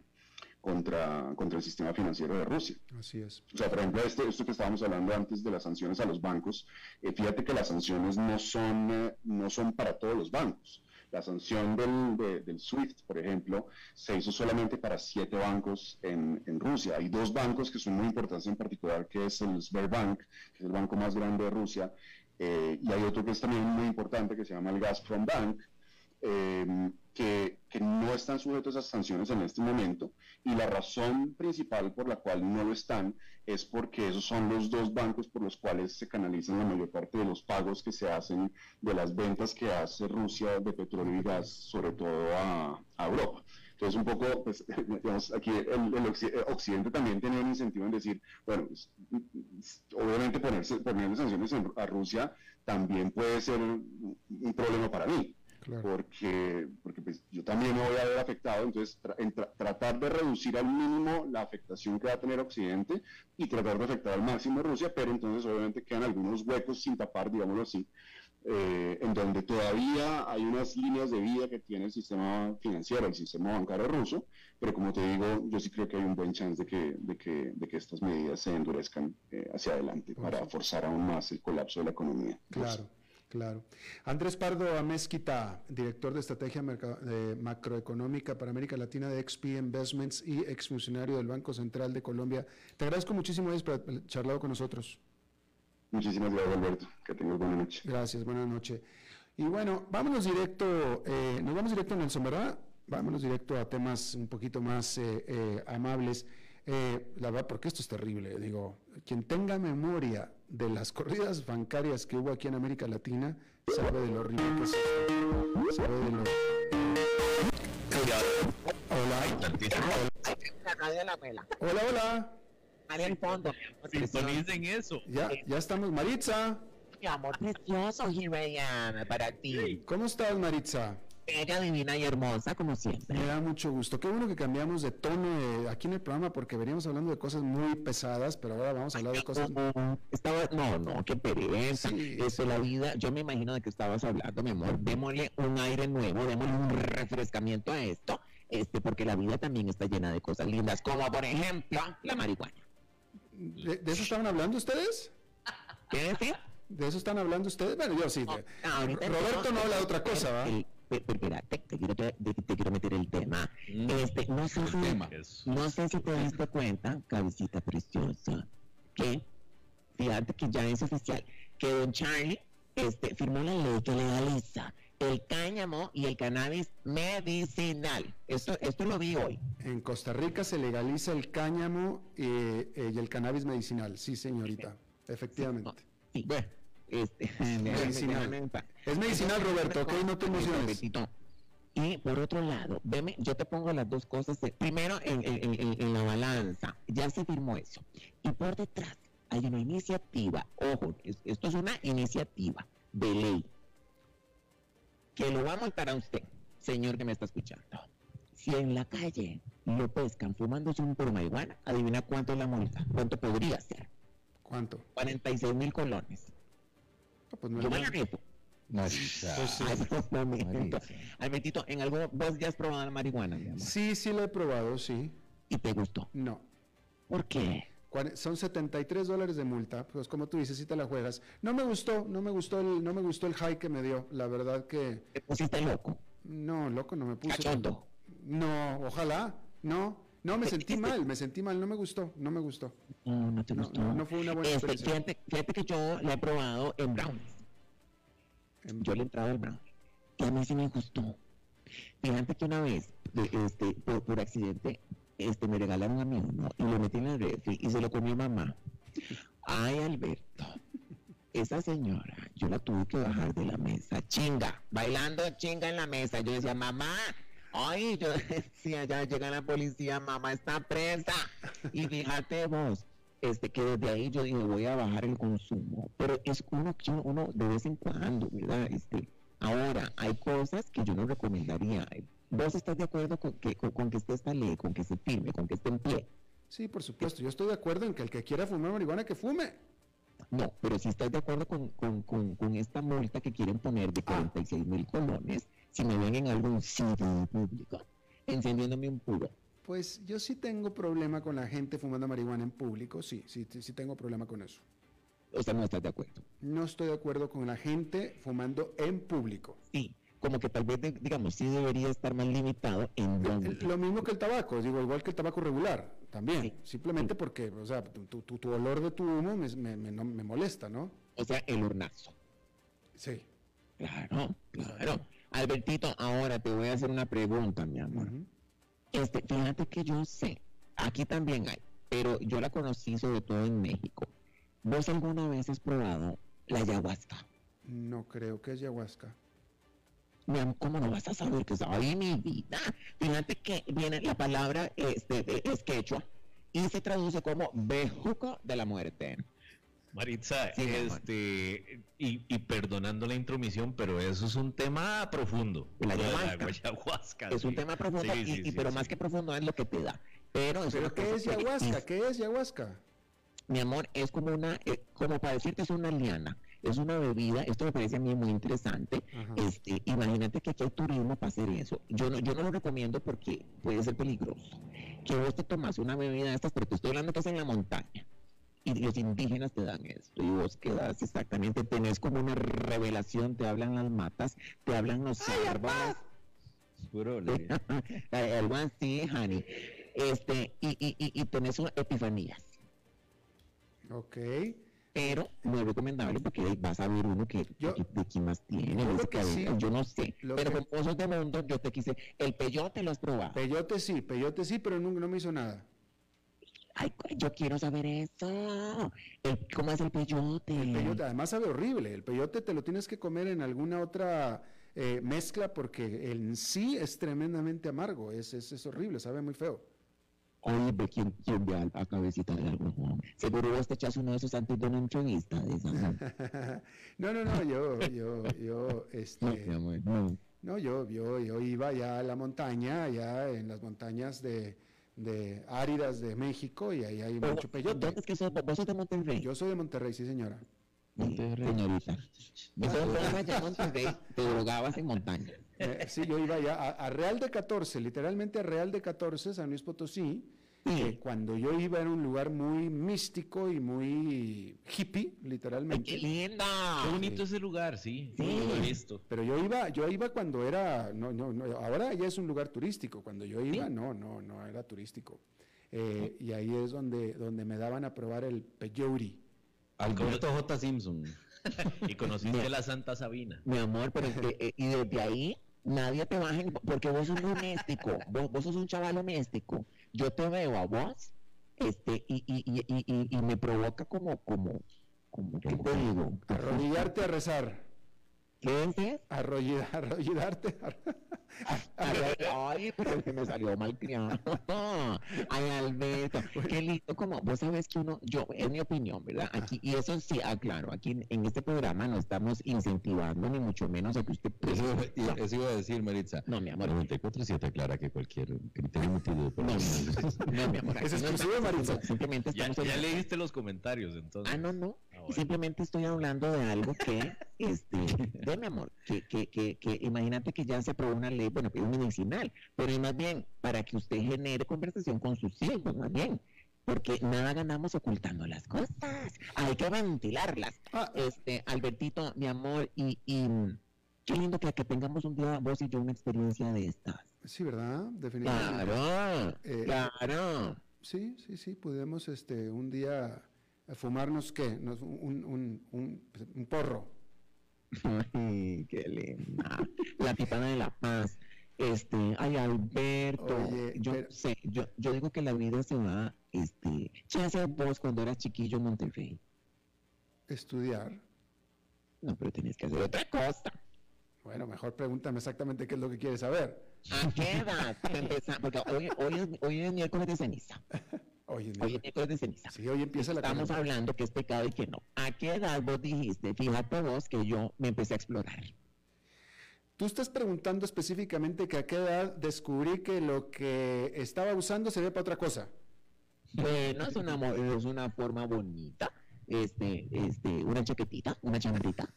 [SPEAKER 6] contra, contra el sistema financiero de Rusia.
[SPEAKER 3] Así es.
[SPEAKER 6] O sea, por ejemplo, este, esto que estábamos hablando antes de las sanciones a los bancos, eh, fíjate que las sanciones no son, eh, no son para todos los bancos. La sanción del, del, SWIFT, por ejemplo, se hizo solamente para siete bancos en, en, Rusia. Hay dos bancos que son muy importantes en particular, que es el Sberbank, que es el banco más grande de Rusia, eh, y hay otro que es también muy importante, que se llama el Gazprom Bank, eh, que, no están sujetos a sanciones en este momento y la razón principal por la cual no lo están es porque esos son los dos bancos por los cuales se canalizan la mayor parte de los pagos que se hacen de las ventas que hace Rusia de petróleo y gas, sobre todo a, Europa. Entonces, un poco, pues, digamos, aquí el, Occidente también tiene un incentivo en decir, bueno, pues, obviamente ponerse, ponerle sanciones a Rusia también puede ser un problema para mí porque, porque pues, yo también me voy a ver afectado, entonces tratar de reducir al mínimo la afectación que va a tener Occidente y tratar de afectar al máximo Rusia, pero entonces obviamente quedan algunos huecos sin tapar, digámoslo así, eh, en donde todavía hay unas líneas de vida que tiene el sistema financiero, el sistema bancario ruso, pero como te digo, yo sí creo que hay un buen chance de que, de que, de que estas medidas se endurezcan eh, hacia adelante para forzar aún más el colapso de la economía.
[SPEAKER 3] Claro. Claro. Andrés Pardo Amezquita, director de estrategia macroeconómica para América Latina de XP Investments y exfuncionario del Banco Central de Colombia. Te agradezco muchísimo por haber charlado con nosotros.
[SPEAKER 6] Muchísimas gracias, Alberto. Que tengas buena noche.
[SPEAKER 3] Gracias, buena noche. Y bueno, vámonos directo, eh, nos vamos directo, Nelson, ¿verdad? Vámonos directo a temas un poquito más eh, eh, amables. la verdad, porque esto es terrible. Digo, quien tenga memoria de las corridas bancarias que hubo aquí en América Latina, sabe de lo horrible que es esto. Sabe de lo... Hola. Hola, hola.
[SPEAKER 7] Fondo.
[SPEAKER 8] Sintonicen eso.
[SPEAKER 3] Ya, ya estamos. Maritza.
[SPEAKER 7] Mi amor precioso, here para ti.
[SPEAKER 3] ¿Cómo estás, Maritza?
[SPEAKER 7] Ella divina y hermosa, como siempre.
[SPEAKER 3] Me da mucho gusto. Qué bueno que cambiamos de tono eh, aquí en el programa porque veníamos hablando de cosas muy pesadas, pero ahora vamos a hablar de cosas.
[SPEAKER 7] No, estaba, no, no, qué pereza. Eso, la vida. Yo me imagino de que estabas hablando, mi amor. Démosle un aire nuevo, démosle un refrescamiento a esto, este, porque la vida también está llena de cosas lindas, como por ejemplo la marihuana.
[SPEAKER 3] ¿De, eso estaban hablando ustedes?
[SPEAKER 7] ¿Qué decir?
[SPEAKER 3] ¿De eso están hablando ustedes? Bueno, yo sí. Roberto no habla de otra cosa, ¿va?
[SPEAKER 7] Espera, te, quiero, te, quiero meter el tema. Mm. Este, no, sé si, no sé si te diste cuenta, cabecita preciosa, que fíjate que ya es oficial, que Don Charlie este, firmó la ley que legaliza el cáñamo y el cannabis medicinal. Esto, esto lo vi hoy.
[SPEAKER 3] En Costa Rica se legaliza el cáñamo eh, eh, y el cannabis medicinal, sí, señorita, efectivamente.
[SPEAKER 7] Sí. Bueno este,
[SPEAKER 3] medicinal. Es medicinal, Roberto, ok, no te emociones.
[SPEAKER 7] Y por otro lado, veme, yo te pongo las dos cosas. primero, en, la balanza, ya se firmó eso. Y por detrás hay una iniciativa, ojo, esto es una iniciativa de ley, que lo va a multar a usted, señor que me está escuchando. Si en la calle lo pescan fumándose un por marihuana, adivina cuánto es la multa, cuánto podría ser.
[SPEAKER 3] ¿Cuánto?
[SPEAKER 7] 46 mil colones.
[SPEAKER 3] Pues no Yo me la meto.
[SPEAKER 7] Marisa. Ay, Betito, ¿en algo vos ya has probado la marihuana?
[SPEAKER 3] Sí, sí la he probado, sí.
[SPEAKER 7] ¿Y te gustó?
[SPEAKER 3] No.
[SPEAKER 7] ¿Por qué?
[SPEAKER 3] Son 73 dólares de multa, pues como tú dices, si te la juegas. No me gustó, no me gustó el, no me gustó el high que me dio, la verdad que...
[SPEAKER 7] ¿Te pusiste loco?
[SPEAKER 3] No, loco no me puse.
[SPEAKER 7] ¿Cachondo?
[SPEAKER 3] No, ojalá, no. No, me sentí mal, me sentí mal, no me gustó, no me gustó.
[SPEAKER 7] No, no te gustó.
[SPEAKER 3] no, no fue una buena
[SPEAKER 7] Este,
[SPEAKER 3] experiencia.
[SPEAKER 7] fíjate, fíjate que yo la he probado en brownies.
[SPEAKER 3] En-
[SPEAKER 7] Yo le he entrado al brownie. Y a mí sí me gustó. Fíjate que una vez, este, por, por accidente, este, me regalaron a mí uno y lo metí en el refri y se lo comió mamá. Ay, Alberto. Esa señora, yo la tuve que bajar de la mesa, chinga, bailando chinga en la mesa. Yo decía, mamá, ay, yo decía, ya llega la policía, mamá está presa. Y fíjate vos, este, que desde ahí yo dije, voy a bajar el consumo. Pero es uno que uno de vez en cuando, ¿verdad? Este, ahora, hay cosas que yo no recomendaría. ¿Vos estás de acuerdo con que, con, con que esté esta ley, con que se firme, con que esté en pie?
[SPEAKER 3] Sí, por supuesto, yo estoy de acuerdo en que el que quiera fumar marihuana, que fume.
[SPEAKER 7] No, pero si estás de acuerdo con, con, con, con esta multa que quieren poner de 46 mil colones, si me ven en algún sitio público, encendiéndome un puro.
[SPEAKER 3] Pues yo sí tengo problema con la gente fumando marihuana en público, sí, sí, sí tengo problema con eso.
[SPEAKER 7] O sea, no estás de acuerdo.
[SPEAKER 3] No estoy de acuerdo con la gente fumando en público.
[SPEAKER 7] Sí, como que tal vez, digamos, sí debería estar más limitado en dónde.
[SPEAKER 3] Lo mismo que el tabaco, digo, igual que el tabaco regular, también.
[SPEAKER 7] Sí.
[SPEAKER 3] Simplemente porque, o sea, tu, tu- tu- tu olor de tu humo me, me- me- no- me molesta, ¿no?
[SPEAKER 7] O sea, el hornazo.
[SPEAKER 3] Sí.
[SPEAKER 7] Claro, claro. Albertito, ahora te voy a hacer una pregunta, mi amor. Este, fíjate que yo sé, aquí también hay, pero yo la conocí sobre todo en México. ¿Vos alguna vez has probado la ayahuasca?
[SPEAKER 3] No creo que es ayahuasca.
[SPEAKER 7] Mi amor, ¿cómo no vas a saber que ahí mi vida? Fíjate que viene la palabra este, es quechua y se traduce como bejuco de la muerte.
[SPEAKER 8] Maritza,
[SPEAKER 7] Sí,
[SPEAKER 8] este, y, y perdonando la intromisión, pero eso es un tema profundo.
[SPEAKER 7] La ayahuasca.
[SPEAKER 8] ayahuasca,
[SPEAKER 7] Es un tema profundo,
[SPEAKER 8] Sí,
[SPEAKER 7] y-
[SPEAKER 8] sí,
[SPEAKER 7] y-
[SPEAKER 8] sí,
[SPEAKER 7] pero
[SPEAKER 8] sí.
[SPEAKER 7] más que profundo es lo que te da. Pero, es
[SPEAKER 3] ¿Pero qué es
[SPEAKER 7] que-
[SPEAKER 3] ayahuasca?
[SPEAKER 7] y-
[SPEAKER 3] ¿Qué es ayahuasca?
[SPEAKER 7] Mi amor, es como una, eh, como para decirte, es una liana, es una bebida, esto me parece a mí muy interesante.
[SPEAKER 3] Ajá.
[SPEAKER 7] Este, imagínate que aquí hay turismo para hacer eso. Yo no, yo no lo recomiendo porque puede ser peligroso. Que vos te tomas una bebida de estas, pero te estoy hablando que es en la montaña. Y los indígenas te dan esto, y vos quedas exactamente, tenés como una revelación, te hablan las matas, te hablan los árboles.
[SPEAKER 8] Puro le-
[SPEAKER 7] Algo así, honey. Este, y, y, y, y tenés una epifanías.
[SPEAKER 3] Ok.
[SPEAKER 7] pero no es recomendable porque vas a ver uno que
[SPEAKER 3] Yo-
[SPEAKER 7] que- de quién más tiene,
[SPEAKER 3] yo
[SPEAKER 7] de
[SPEAKER 3] lo
[SPEAKER 7] ese
[SPEAKER 3] que
[SPEAKER 7] cabello,
[SPEAKER 3] sí-
[SPEAKER 7] yo no sé,
[SPEAKER 3] lo
[SPEAKER 7] pero
[SPEAKER 3] que-
[SPEAKER 7] con cosas de mundo yo te quise, el peyote lo has probado,
[SPEAKER 3] Peyote sí, peyote sí, pero nunca no me hizo nada.
[SPEAKER 7] Ay, yo quiero saber eso, ¿cómo es el peyote?
[SPEAKER 3] El peyote, además sabe horrible. El peyote te lo tienes que comer en alguna otra eh, mezcla porque en sí es tremendamente amargo. Es, es, es horrible, sabe muy feo.
[SPEAKER 7] Oye, ve quién, quién ve a, cabecita de algo, seguro vos te echas uno de esos antes de una entrevista, de esa, ¿no?
[SPEAKER 3] no, no, yo, yo, yo, este,
[SPEAKER 7] No, mi amor, no.
[SPEAKER 3] no, yo, yo, yo iba ya a la montaña, allá en las montañas de, de áridas de México y ahí hay
[SPEAKER 7] Pero,
[SPEAKER 3] mucho peyote.
[SPEAKER 7] ¿Dónde es que sos? ¿Vos sos de Monterrey?
[SPEAKER 3] Yo soy de Monterrey, sí señora.
[SPEAKER 7] Sí, Señorita. Vos sos allá en Monterrey, te drogabas en montaña.
[SPEAKER 3] Eh, sí, yo iba ya a, a Real de 14, literalmente a Real de 14, San Luis Potosí,
[SPEAKER 7] Sí.
[SPEAKER 3] Que cuando yo iba era un lugar muy místico y muy hippie,
[SPEAKER 7] ¡Ay, qué
[SPEAKER 3] literalmente.
[SPEAKER 7] linda!
[SPEAKER 8] Qué bonito ese lugar, sí.
[SPEAKER 7] Sí.
[SPEAKER 8] Lo he visto.
[SPEAKER 3] Pero yo iba, yo iba cuando era, no, no, no, ahora ya es un lugar turístico. Cuando yo iba, no, no, no era turístico. Eh, y ahí es donde, donde me daban a probar el peyote.
[SPEAKER 9] Alberto J. Simpson.
[SPEAKER 8] Y conociste la Santa Sabina.
[SPEAKER 7] Mi amor, pero eh, eh, y desde ahí nadie te baja, porque vos sos doméstico, vos, vos sos un chaval doméstico. Yo te veo a vos, este, y, y, y, y, y- y me provoca como, como, como, ¿qué te digo?
[SPEAKER 3] Arrodillarte a rezar.
[SPEAKER 7] ¿Qué dices?
[SPEAKER 3] Arrollida- arrodillarte.
[SPEAKER 7] Ay, pero que me salió mal criado. Ay, Alberto, qué lindo. Como vos sabes que uno, yo, es mi opinión, ¿verdad? Aquí, y eso sí, aclaro, aquí en, en este programa no estamos incentivando ni mucho menos a que usted.
[SPEAKER 9] Eso, eso iba a decir, Maritza.
[SPEAKER 7] No, mi amor.
[SPEAKER 9] 94.7 aclara que cualquier criterio emitido por
[SPEAKER 7] No, no, no, mi amor.
[SPEAKER 3] Es exclusivo Maritza.
[SPEAKER 7] Simplemente
[SPEAKER 8] Ya,
[SPEAKER 7] estamos
[SPEAKER 8] ya
[SPEAKER 7] hablando-
[SPEAKER 8] leíste los comentarios, entonces.
[SPEAKER 7] Ah, no, no.
[SPEAKER 8] Ah, bueno.
[SPEAKER 7] Simplemente estoy hablando de algo que, este, de mi amor, que, que, que, que imagínate que ya se aprobó una ley, bueno, que es medicinal, pero es más bien para que usted genere conversación con sus hijos, más bien. Porque nada ganamos ocultando las cosas. Hay que ventilarlas.
[SPEAKER 3] Ah,
[SPEAKER 7] Este, Albertito, mi amor, y, y qué lindo que, que tengamos un día vos y yo una experiencia de estas.
[SPEAKER 3] Sí, ¿verdad? Definitivamente.
[SPEAKER 7] Claro,
[SPEAKER 3] Eh,
[SPEAKER 7] claro.
[SPEAKER 3] Sí, sí, sí, podemos este, un día fumarnos, ¿qué? Nos- un, un- un- un porro.
[SPEAKER 7] Ay, qué linda. La tipana de la paz. Este, ay, Alberto.
[SPEAKER 3] Oye,
[SPEAKER 7] yo
[SPEAKER 3] pero-
[SPEAKER 7] sé, yo, yo digo que la vida se va, este, ¿qué hacías vos cuando eras chiquillo en Monterrey?
[SPEAKER 3] Estudiar.
[SPEAKER 7] No, pero tenías que hacer otra cosa.
[SPEAKER 3] Bueno, mejor pregúntame exactamente qué es lo que quieres saber.
[SPEAKER 7] ¿A qué edad? Porque hoy, hoy, es, hoy es miércoles de ceniza.
[SPEAKER 3] Oye,
[SPEAKER 7] Hoy es miércoles de ceniza.
[SPEAKER 3] sí, hoy empieza la
[SPEAKER 7] Estamos hablando que es pecado y que no. ¿A qué edad vos dijiste? Fíjate vos que yo me empecé a explorar.
[SPEAKER 3] Tú estás preguntando específicamente que a qué edad descubrí que lo que estaba usando se ve para otra cosa.
[SPEAKER 7] Bueno, es una, es una forma bonita. Este, este, una chaquetita, una chamarrita.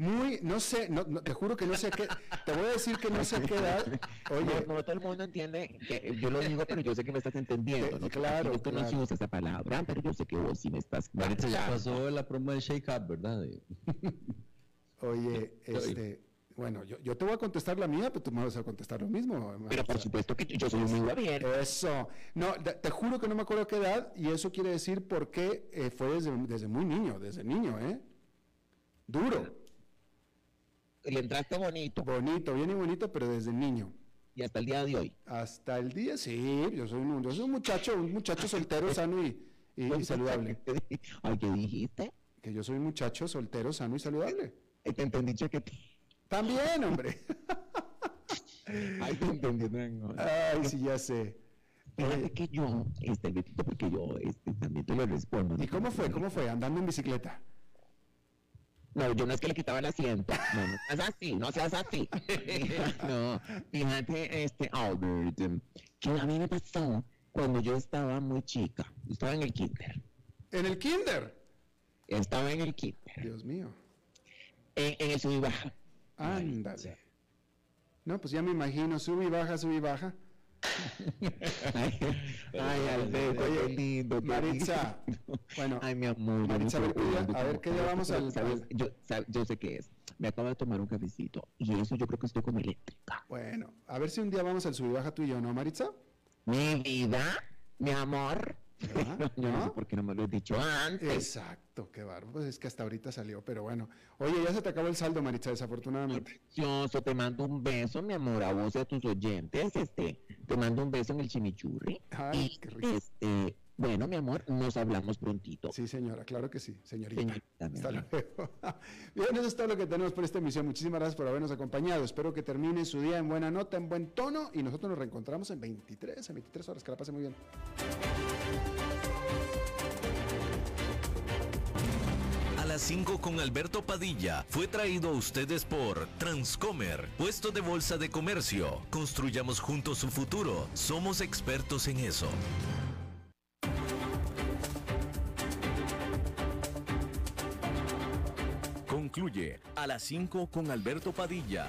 [SPEAKER 3] Muy, no sé, no, no, te juro que no sé a qué, te voy a decir que no sé a qué edad. Oye,
[SPEAKER 7] No, no todo el mundo entiende que yo lo digo, pero yo sé que me estás entendiendo.
[SPEAKER 3] Eh,
[SPEAKER 7] ¿no?
[SPEAKER 3] claro,
[SPEAKER 7] Yo no
[SPEAKER 3] claro.
[SPEAKER 7] usa esa palabra, pero yo sé que vos sí me estás.
[SPEAKER 9] Maritza ya pasó la promo del Shake Up, ¿verdad?
[SPEAKER 3] Oye, este, bueno, yo, yo te voy a contestar la mía, pero tú me vas a contestar lo mismo.
[SPEAKER 7] Pero por supuesto que yo soy muy abierto.
[SPEAKER 3] Eso. No, te, juro que no me acuerdo qué edad y eso quiere decir por qué eh, fue desde, desde muy niño, desde niño, ¿eh? Duro,
[SPEAKER 7] Le entraste bonito
[SPEAKER 3] bonito, bien y bonito, pero desde niño.
[SPEAKER 7] y hasta el día de hoy.
[SPEAKER 3] Hasta el día, sí, yo soy un, yo soy un muchacho, un muchacho soltero, sano y, y- y saludable.
[SPEAKER 7] Ay, ¿qué dijiste?
[SPEAKER 3] Que yo soy un muchacho soltero, sano y saludable.
[SPEAKER 7] Ay, Te entendí chaquetita.
[SPEAKER 3] También, hombre.
[SPEAKER 7] Ay, te entendí. Rengo.
[SPEAKER 3] Ay, sí, ya sé.
[SPEAKER 7] Fíjate que yo, este, porque yo este, también te lo respondo. ¿no?
[SPEAKER 3] ¿Y cómo fue? ¿Cómo fue? Andando en bicicleta.
[SPEAKER 7] No, yo no es que le quitaba el asiento. No, no seas así, no seas así. no, fíjate, este, Albert, que a mí me pasó cuando yo estaba muy chica. Estaba en el kinder.
[SPEAKER 3] En el kinder.
[SPEAKER 7] Estaba en el kinder.
[SPEAKER 3] Dios mío.
[SPEAKER 7] En, en el sub y baja.
[SPEAKER 3] Ándale. No, pues ya me imagino, sube y baja, sube y baja.
[SPEAKER 7] Ay, ay, Alberto,
[SPEAKER 3] Oye,
[SPEAKER 7] lindo.
[SPEAKER 3] Maritza, bueno,
[SPEAKER 7] Ay, mi amor.
[SPEAKER 3] Maritza,
[SPEAKER 7] no
[SPEAKER 3] a ver,
[SPEAKER 7] puedo,
[SPEAKER 3] ¿qué día-
[SPEAKER 7] yo
[SPEAKER 3] a ver, ¿qué día vamos
[SPEAKER 7] pero,
[SPEAKER 3] al-
[SPEAKER 7] ¿sabes? Yo, sé qué es. Me acabo de tomar un cafecito y eso yo creo que estoy como eléctrica.
[SPEAKER 3] bueno, a ver si un día vamos al sub y baja tú y yo, ¿no, Maritza?
[SPEAKER 7] Mi vida, mi amor.
[SPEAKER 3] ¿Verdad?
[SPEAKER 7] Yo no sé por qué no me lo he dicho antes.
[SPEAKER 3] Exacto, qué bárbaro. Pues es que hasta ahorita salió, pero bueno. Oye, ya se te acabó el saldo, Maritza, desafortunadamente.
[SPEAKER 7] Precioso, te mando un beso, mi amor, a vos y a tus oyentes. Este, te mando un beso en el chimichurri.
[SPEAKER 3] Ay,
[SPEAKER 7] y,
[SPEAKER 3] qué rico.
[SPEAKER 7] este, bueno, mi amor, nos hablamos prontito.
[SPEAKER 3] Sí, señora, claro que sí, señorita.
[SPEAKER 7] Señorita,
[SPEAKER 3] Hasta luego. Bien, eso es todo lo que tenemos por esta emisión. Muchísimas gracias por habernos acompañado. Espero que termine su día en buena nota, en buen tono y nosotros nos reencontramos en 23, en 23 horas. Que la pase muy bien.
[SPEAKER 1] A las 5 con Alberto Padilla fue traído a ustedes por Transcomer, puesto de bolsa de comercio. Construyamos juntos su futuro. Somos expertos en eso. Concluye a las 5 con Alberto Padilla.